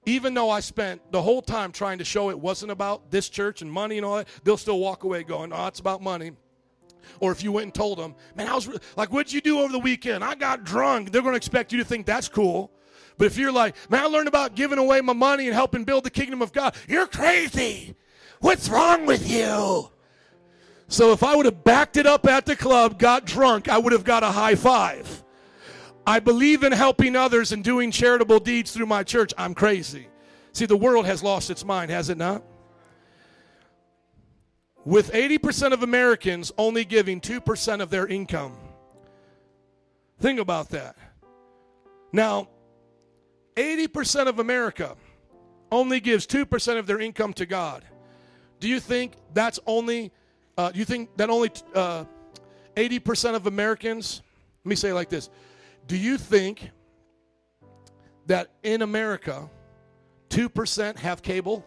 Even though I spent the whole time trying to show it wasn't about this church and money and all that, they'll still walk away going, oh, it's about money. Or if you went and told them, man, I was like, what'd you do over the weekend? I got drunk. They're going to expect you to think that's cool. But if you're like, man, I learned about giving away my money and helping build the kingdom of God, you're crazy. What's wrong with you? So if I would have backed it up at the club, got drunk, I would have got a high five. I believe in helping others and doing charitable deeds through my church. I'm crazy. See, the world has lost its mind, has it not? With 80% of Americans only giving 2% of their income. Think about that. Now, 80% of America only gives 2% of their income to God. Do you think that's only, uh, do you think that only uh, 80% of Americans, let me say it like this Do you think that in America, 2% have cable?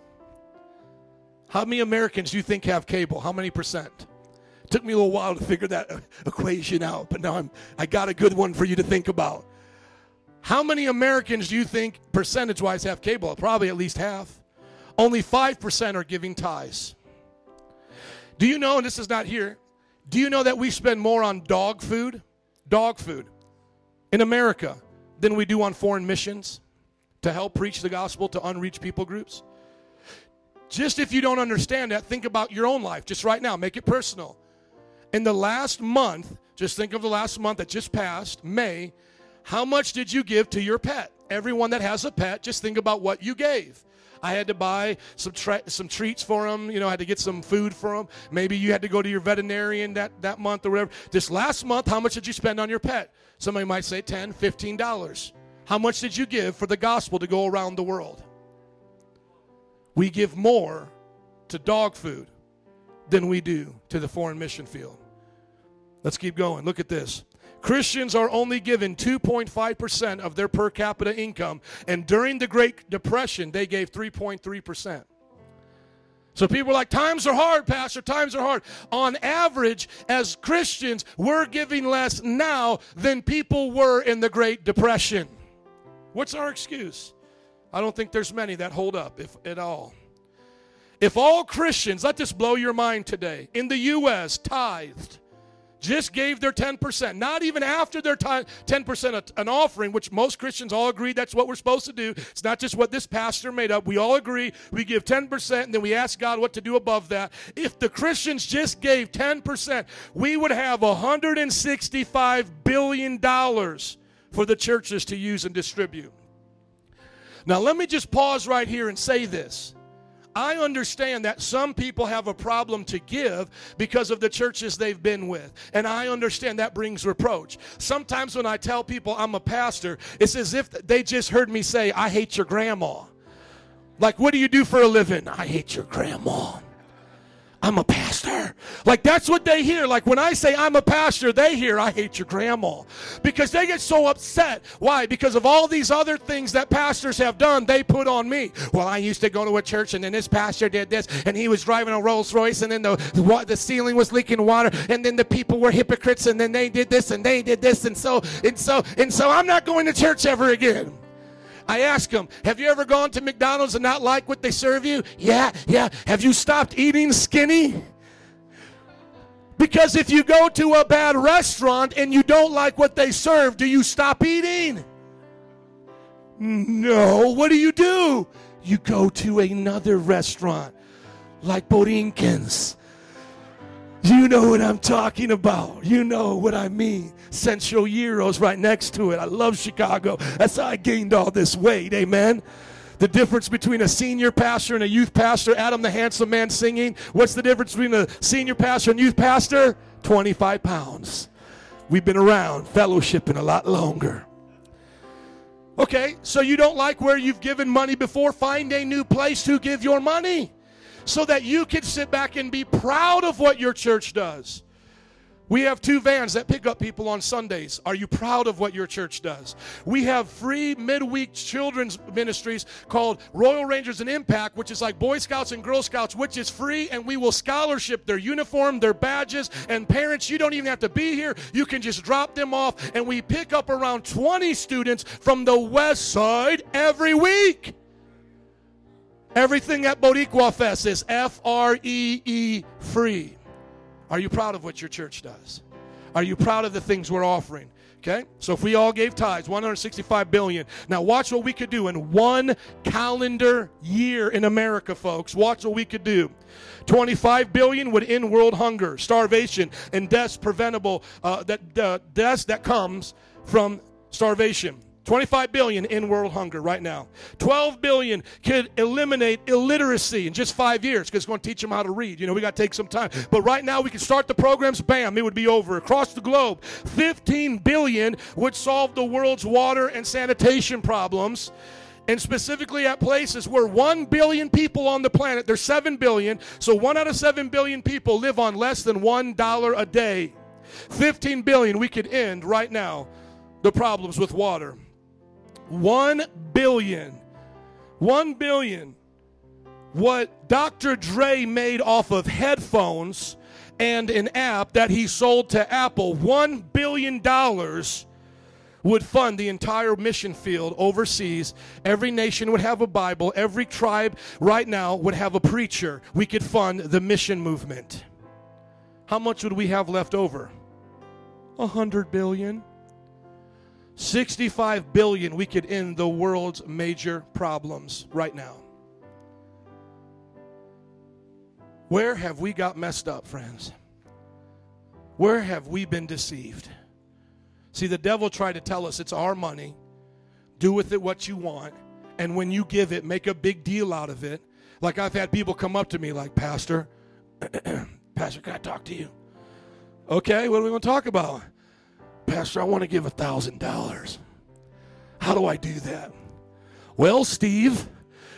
How many Americans do you think have cable? How many percent? Took me a little while to figure that equation out, but now I'm, I got a good one for you to think about. How many Americans do you think, percentage wise, have cable? Probably at least half. Only 5% are giving tithes. Do you know, and this is not here, do you know that we spend more on dog food, dog food, in America than we do on foreign missions to help preach the gospel to unreached people groups? Just if you don't understand that, think about your own life just right now. Make it personal. In the last month, just think of the last month that just passed, May, how much did you give to your pet? Everyone that has a pet, just think about what you gave. I had to buy some tra- some treats for them. You know, I had to get some food for them. Maybe you had to go to your veterinarian that, that month or whatever. This last month, how much did you spend on your pet? Somebody might say 10 $15. How much did you give for the gospel to go around the world? We give more to dog food than we do to the foreign mission field. Let's keep going. Look at this. Christians are only given 2.5% of their per capita income, and during the Great Depression, they gave 3.3%. So people are like, times are hard, Pastor, times are hard. On average, as Christians, we're giving less now than people were in the Great Depression. What's our excuse? I don't think there's many that hold up, if at all. If all Christians, let this blow your mind today, in the U.S. tithed, just gave their 10%, not even after their ti- 10% an offering, which most Christians all agree that's what we're supposed to do. It's not just what this pastor made up. We all agree we give 10% and then we ask God what to do above that. If the Christians just gave 10%, we would have $165 billion for the churches to use and distribute. Now, let me just pause right here and say this. I understand that some people have a problem to give because of the churches they've been with. And I understand that brings reproach. Sometimes when I tell people I'm a pastor, it's as if they just heard me say, I hate your grandma. Like, what do you do for a living? I hate your grandma. I'm a pastor. Like that's what they hear. Like when I say I'm a pastor, they hear I hate your grandma. Because they get so upset. Why? Because of all these other things that pastors have done, they put on me. Well, I used to go to a church and then this pastor did this and he was driving a Rolls Royce and then the the, the ceiling was leaking water and then the people were hypocrites and then they did this and they did this and so and so and so I'm not going to church ever again. I ask them, have you ever gone to McDonald's and not like what they serve you? Yeah, yeah. Have you stopped eating skinny? Because if you go to a bad restaurant and you don't like what they serve, do you stop eating? No. What do you do? You go to another restaurant like Borinquen's. You know what I'm talking about. You know what I mean. Central Euro's right next to it. I love Chicago. That's how I gained all this weight. Amen. The difference between a senior pastor and a youth pastor, Adam the handsome man singing. What's the difference between a senior pastor and youth pastor? 25 pounds. We've been around fellowshipping a lot longer. Okay, so you don't like where you've given money before? Find a new place to give your money so that you can sit back and be proud of what your church does. We have two vans that pick up people on Sundays. Are you proud of what your church does? We have free midweek children's ministries called Royal Rangers and Impact, which is like Boy Scouts and Girl Scouts, which is free, and we will scholarship their uniform, their badges, and parents. You don't even have to be here. You can just drop them off, and we pick up around 20 students from the west side every week. Everything at Boricua Fest is F R E E free. Are you proud of what your church does? Are you proud of the things we're offering? Okay? So if we all gave tithes, 165 billion. Now watch what we could do in one calendar year in America, folks. Watch what we could do. 25 billion would end world hunger, starvation, and deaths preventable uh, that uh, deaths that comes from starvation. 25 billion in world hunger right now. 12 billion could eliminate illiteracy in just five years because it's going to teach them how to read. You know, we got to take some time. But right now we can start the programs, bam, it would be over across the globe. 15 billion would solve the world's water and sanitation problems. And specifically at places where 1 billion people on the planet, there's 7 billion, so 1 out of 7 billion people live on less than $1 a day. 15 billion, we could end right now the problems with water. One billion. One billion. What Dr. Dre made off of headphones and an app that he sold to Apple, one billion dollars would fund the entire mission field overseas. Every nation would have a Bible. Every tribe right now would have a preacher. We could fund the mission movement. How much would we have left over? A hundred billion. 65 billion we could end the world's major problems right now. Where have we got messed up, friends? Where have we been deceived? See, the devil tried to tell us it's our money, do with it what you want, and when you give it, make a big deal out of it. Like I've had people come up to me like, Pastor, Pastor, can I talk to you? Okay, what do we want to talk about? Pastor, I want to give a thousand dollars. How do I do that? Well, Steve,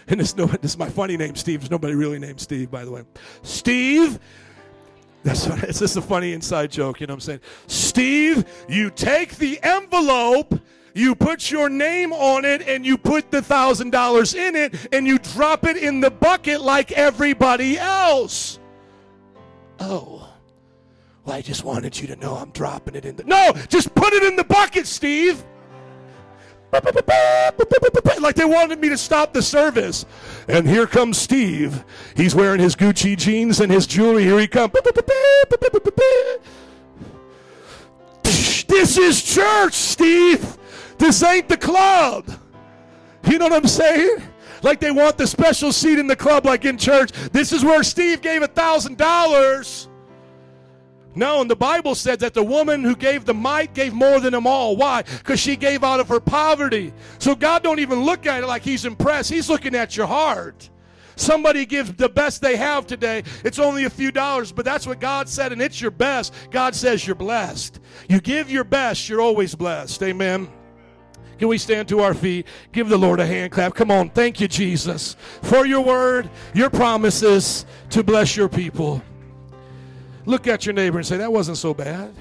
and this, no, this is my funny name, Steve. There's nobody really named Steve, by the way. Steve, That's what, it's a funny inside joke, you know what I'm saying? Steve, you take the envelope, you put your name on it, and you put the thousand dollars in it, and you drop it in the bucket like everybody else. Oh. Well, I just wanted you to know I'm dropping it in the. No, just put it in the bucket, Steve. Like they wanted me to stop the service. And here comes Steve. He's wearing his Gucci jeans and his jewelry. Here he comes. This is church, Steve. This ain't the club. You know what I'm saying? Like they want the special seat in the club, like in church. This is where Steve gave a thousand dollars. No, and the Bible said that the woman who gave the mite gave more than them all. Why? Because she gave out of her poverty. So God don't even look at it like He's impressed. He's looking at your heart. Somebody gives the best they have today. It's only a few dollars, but that's what God said, and it's your best. God says you're blessed. You give your best, you're always blessed. Amen. Can we stand to our feet? Give the Lord a hand clap. Come on. Thank you, Jesus, for your word, your promises to bless your people. Look at your neighbor and say, That wasn't so bad.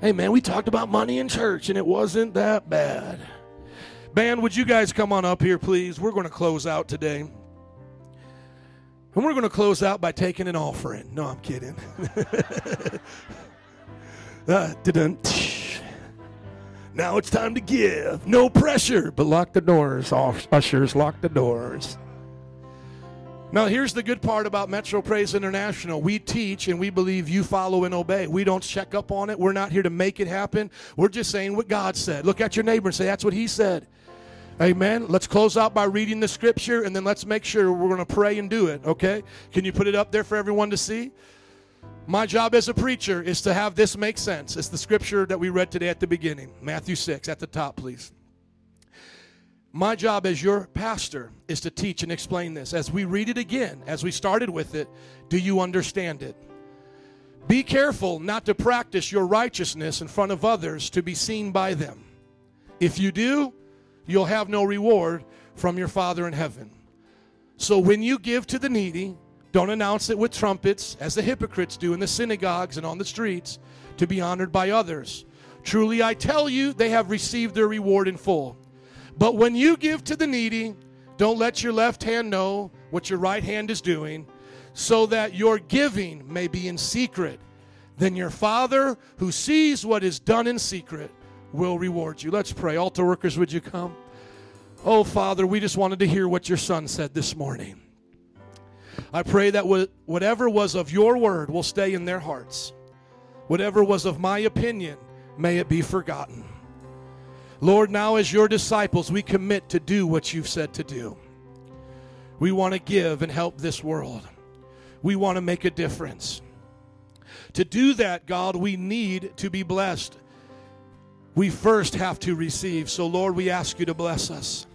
Hey, man, we talked about money in church and it wasn't that bad. Band, would you guys come on up here, please? We're going to close out today. And we're going to close out by taking an offering. No, I'm kidding. uh, now it's time to give. No pressure, but lock the doors. Ushers, lock the doors. Now, here's the good part about Metro Praise International. We teach and we believe you follow and obey. We don't check up on it. We're not here to make it happen. We're just saying what God said. Look at your neighbor and say, That's what he said. Amen. Let's close out by reading the scripture and then let's make sure we're going to pray and do it, okay? Can you put it up there for everyone to see? My job as a preacher is to have this make sense. It's the scripture that we read today at the beginning Matthew 6, at the top, please. My job as your pastor is to teach and explain this. As we read it again, as we started with it, do you understand it? Be careful not to practice your righteousness in front of others to be seen by them. If you do, you'll have no reward from your Father in heaven. So when you give to the needy, don't announce it with trumpets, as the hypocrites do in the synagogues and on the streets, to be honored by others. Truly, I tell you, they have received their reward in full. But when you give to the needy, don't let your left hand know what your right hand is doing, so that your giving may be in secret. Then your Father, who sees what is done in secret, will reward you. Let's pray. Altar workers, would you come? Oh, Father, we just wanted to hear what your Son said this morning. I pray that whatever was of your word will stay in their hearts. Whatever was of my opinion, may it be forgotten. Lord, now as your disciples, we commit to do what you've said to do. We want to give and help this world. We want to make a difference. To do that, God, we need to be blessed. We first have to receive. So, Lord, we ask you to bless us.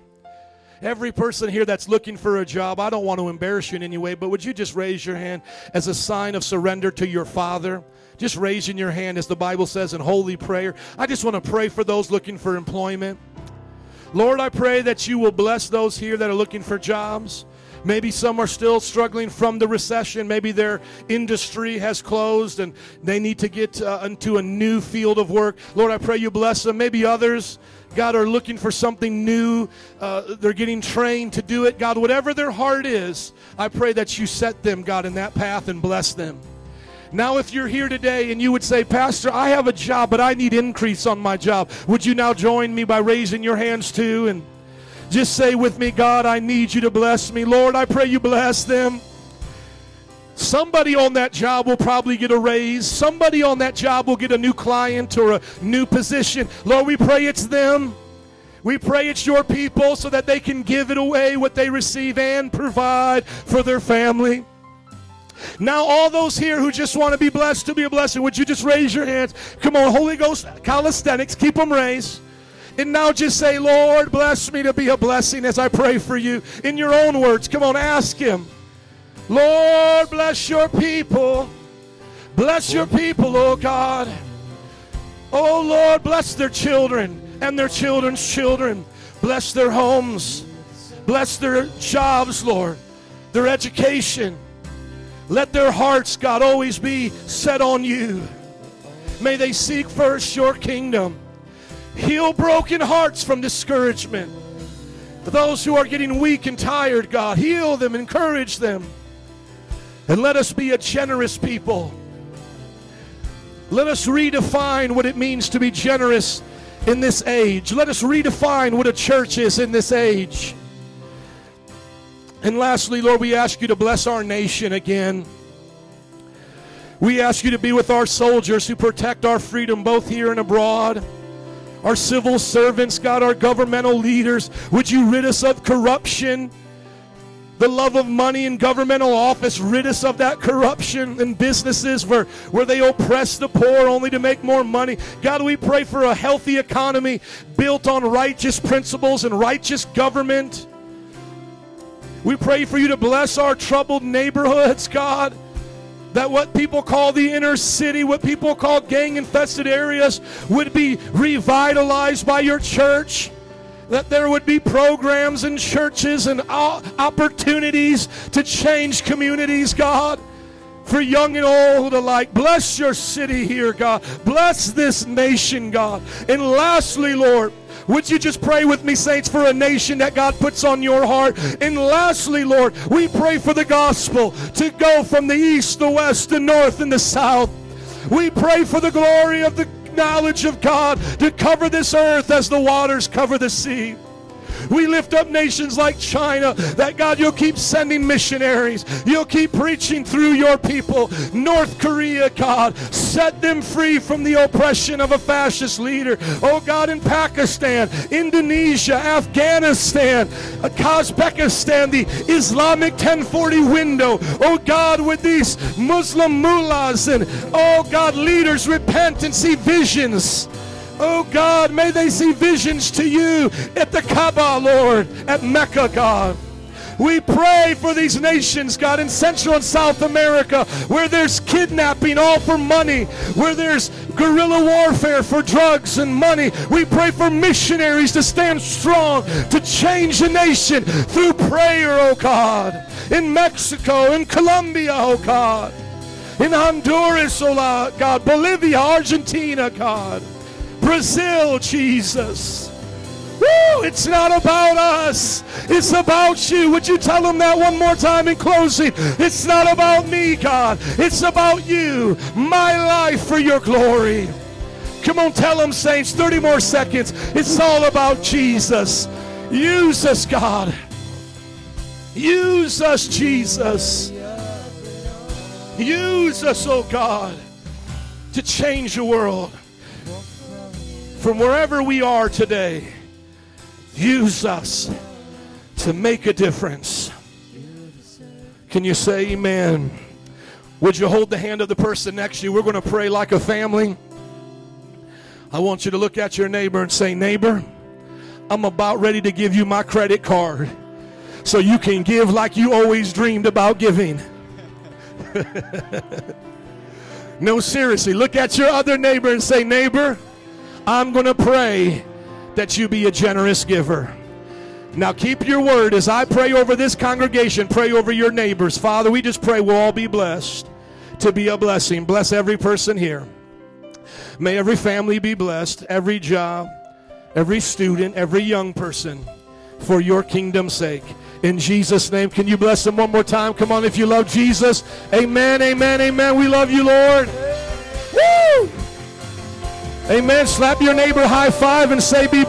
Every person here that's looking for a job, I don't want to embarrass you in any way, but would you just raise your hand as a sign of surrender to your Father? Just raising your hand, as the Bible says in holy prayer. I just want to pray for those looking for employment. Lord, I pray that you will bless those here that are looking for jobs. Maybe some are still struggling from the recession. Maybe their industry has closed and they need to get uh, into a new field of work. Lord, I pray you bless them. Maybe others, God, are looking for something new. Uh, they're getting trained to do it. God, whatever their heart is, I pray that you set them, God, in that path and bless them. Now, if you're here today and you would say, Pastor, I have a job, but I need increase on my job, would you now join me by raising your hands too? And just say with me, God, I need you to bless me. Lord, I pray you bless them. Somebody on that job will probably get a raise. Somebody on that job will get a new client or a new position. Lord, we pray it's them. We pray it's your people so that they can give it away what they receive and provide for their family. Now, all those here who just want to be blessed to be a blessing, would you just raise your hands? Come on, Holy Ghost calisthenics, keep them raised. And now just say, Lord, bless me to be a blessing as I pray for you. In your own words, come on, ask Him. Lord, bless your people. Bless your people, oh God. Oh Lord, bless their children and their children's children. Bless their homes. Bless their jobs, Lord. Their education. Let their hearts, God, always be set on you. May they seek first your kingdom. Heal broken hearts from discouragement. Those who are getting weak and tired, God, heal them, encourage them. And let us be a generous people. Let us redefine what it means to be generous in this age. Let us redefine what a church is in this age. And lastly, Lord, we ask you to bless our nation again. We ask you to be with our soldiers who protect our freedom both here and abroad. Our civil servants, God, our governmental leaders, would you rid us of corruption? The love of money in governmental office, rid us of that corruption in businesses where, where they oppress the poor only to make more money. God, we pray for a healthy economy built on righteous principles and righteous government. We pray for you to bless our troubled neighborhoods, God. That what people call the inner city, what people call gang infested areas, would be revitalized by your church. That there would be programs and churches and opportunities to change communities, God, for young and old alike. Bless your city here, God. Bless this nation, God. And lastly, Lord, would you just pray with me, saints, for a nation that God puts on your heart? And lastly, Lord, we pray for the gospel to go from the east, the west, the north, and the south. We pray for the glory of the knowledge of God to cover this earth as the waters cover the sea. We lift up nations like China that God, you'll keep sending missionaries. You'll keep preaching through your people. North Korea, God, set them free from the oppression of a fascist leader. Oh God, in Pakistan, Indonesia, Afghanistan, uh, Kazakhstan, the Islamic 1040 window. Oh God, with these Muslim mullahs and oh God, leaders repent and see visions. Oh God, may they see visions to you at the Kaaba, Lord, at Mecca, God. We pray for these nations, God, in Central and South America, where there's kidnapping all for money, where there's guerrilla warfare for drugs and money. We pray for missionaries to stand strong, to change the nation through prayer, oh God. In Mexico, in Colombia, oh God. In Honduras, oh God. Bolivia, Argentina, God. Brazil, Jesus. Woo! It's not about us. It's about you. Would you tell them that one more time in closing? It's not about me, God. It's about you. My life for your glory. Come on, tell them, saints. 30 more seconds. It's all about Jesus. Use us, God. Use us, Jesus. Use us, oh God, to change the world from wherever we are today, use us to make a difference. Can you say amen? Would you hold the hand of the person next to you? We're going to pray like a family. I want you to look at your neighbor and say, Neighbor, I'm about ready to give you my credit card so you can give like you always dreamed about giving. no, seriously, look at your other neighbor and say, Neighbor, I'm going to pray that you be a generous giver. Now keep your word as I pray over this congregation, pray over your neighbors. Father, we just pray we'll all be blessed to be a blessing. Bless every person here. May every family be blessed, every job, every student, every young person for your kingdom's sake. In Jesus' name, can you bless them one more time? Come on, if you love Jesus. Amen, amen, amen. We love you, Lord. Woo! Amen. Slap your neighbor high five and say, Be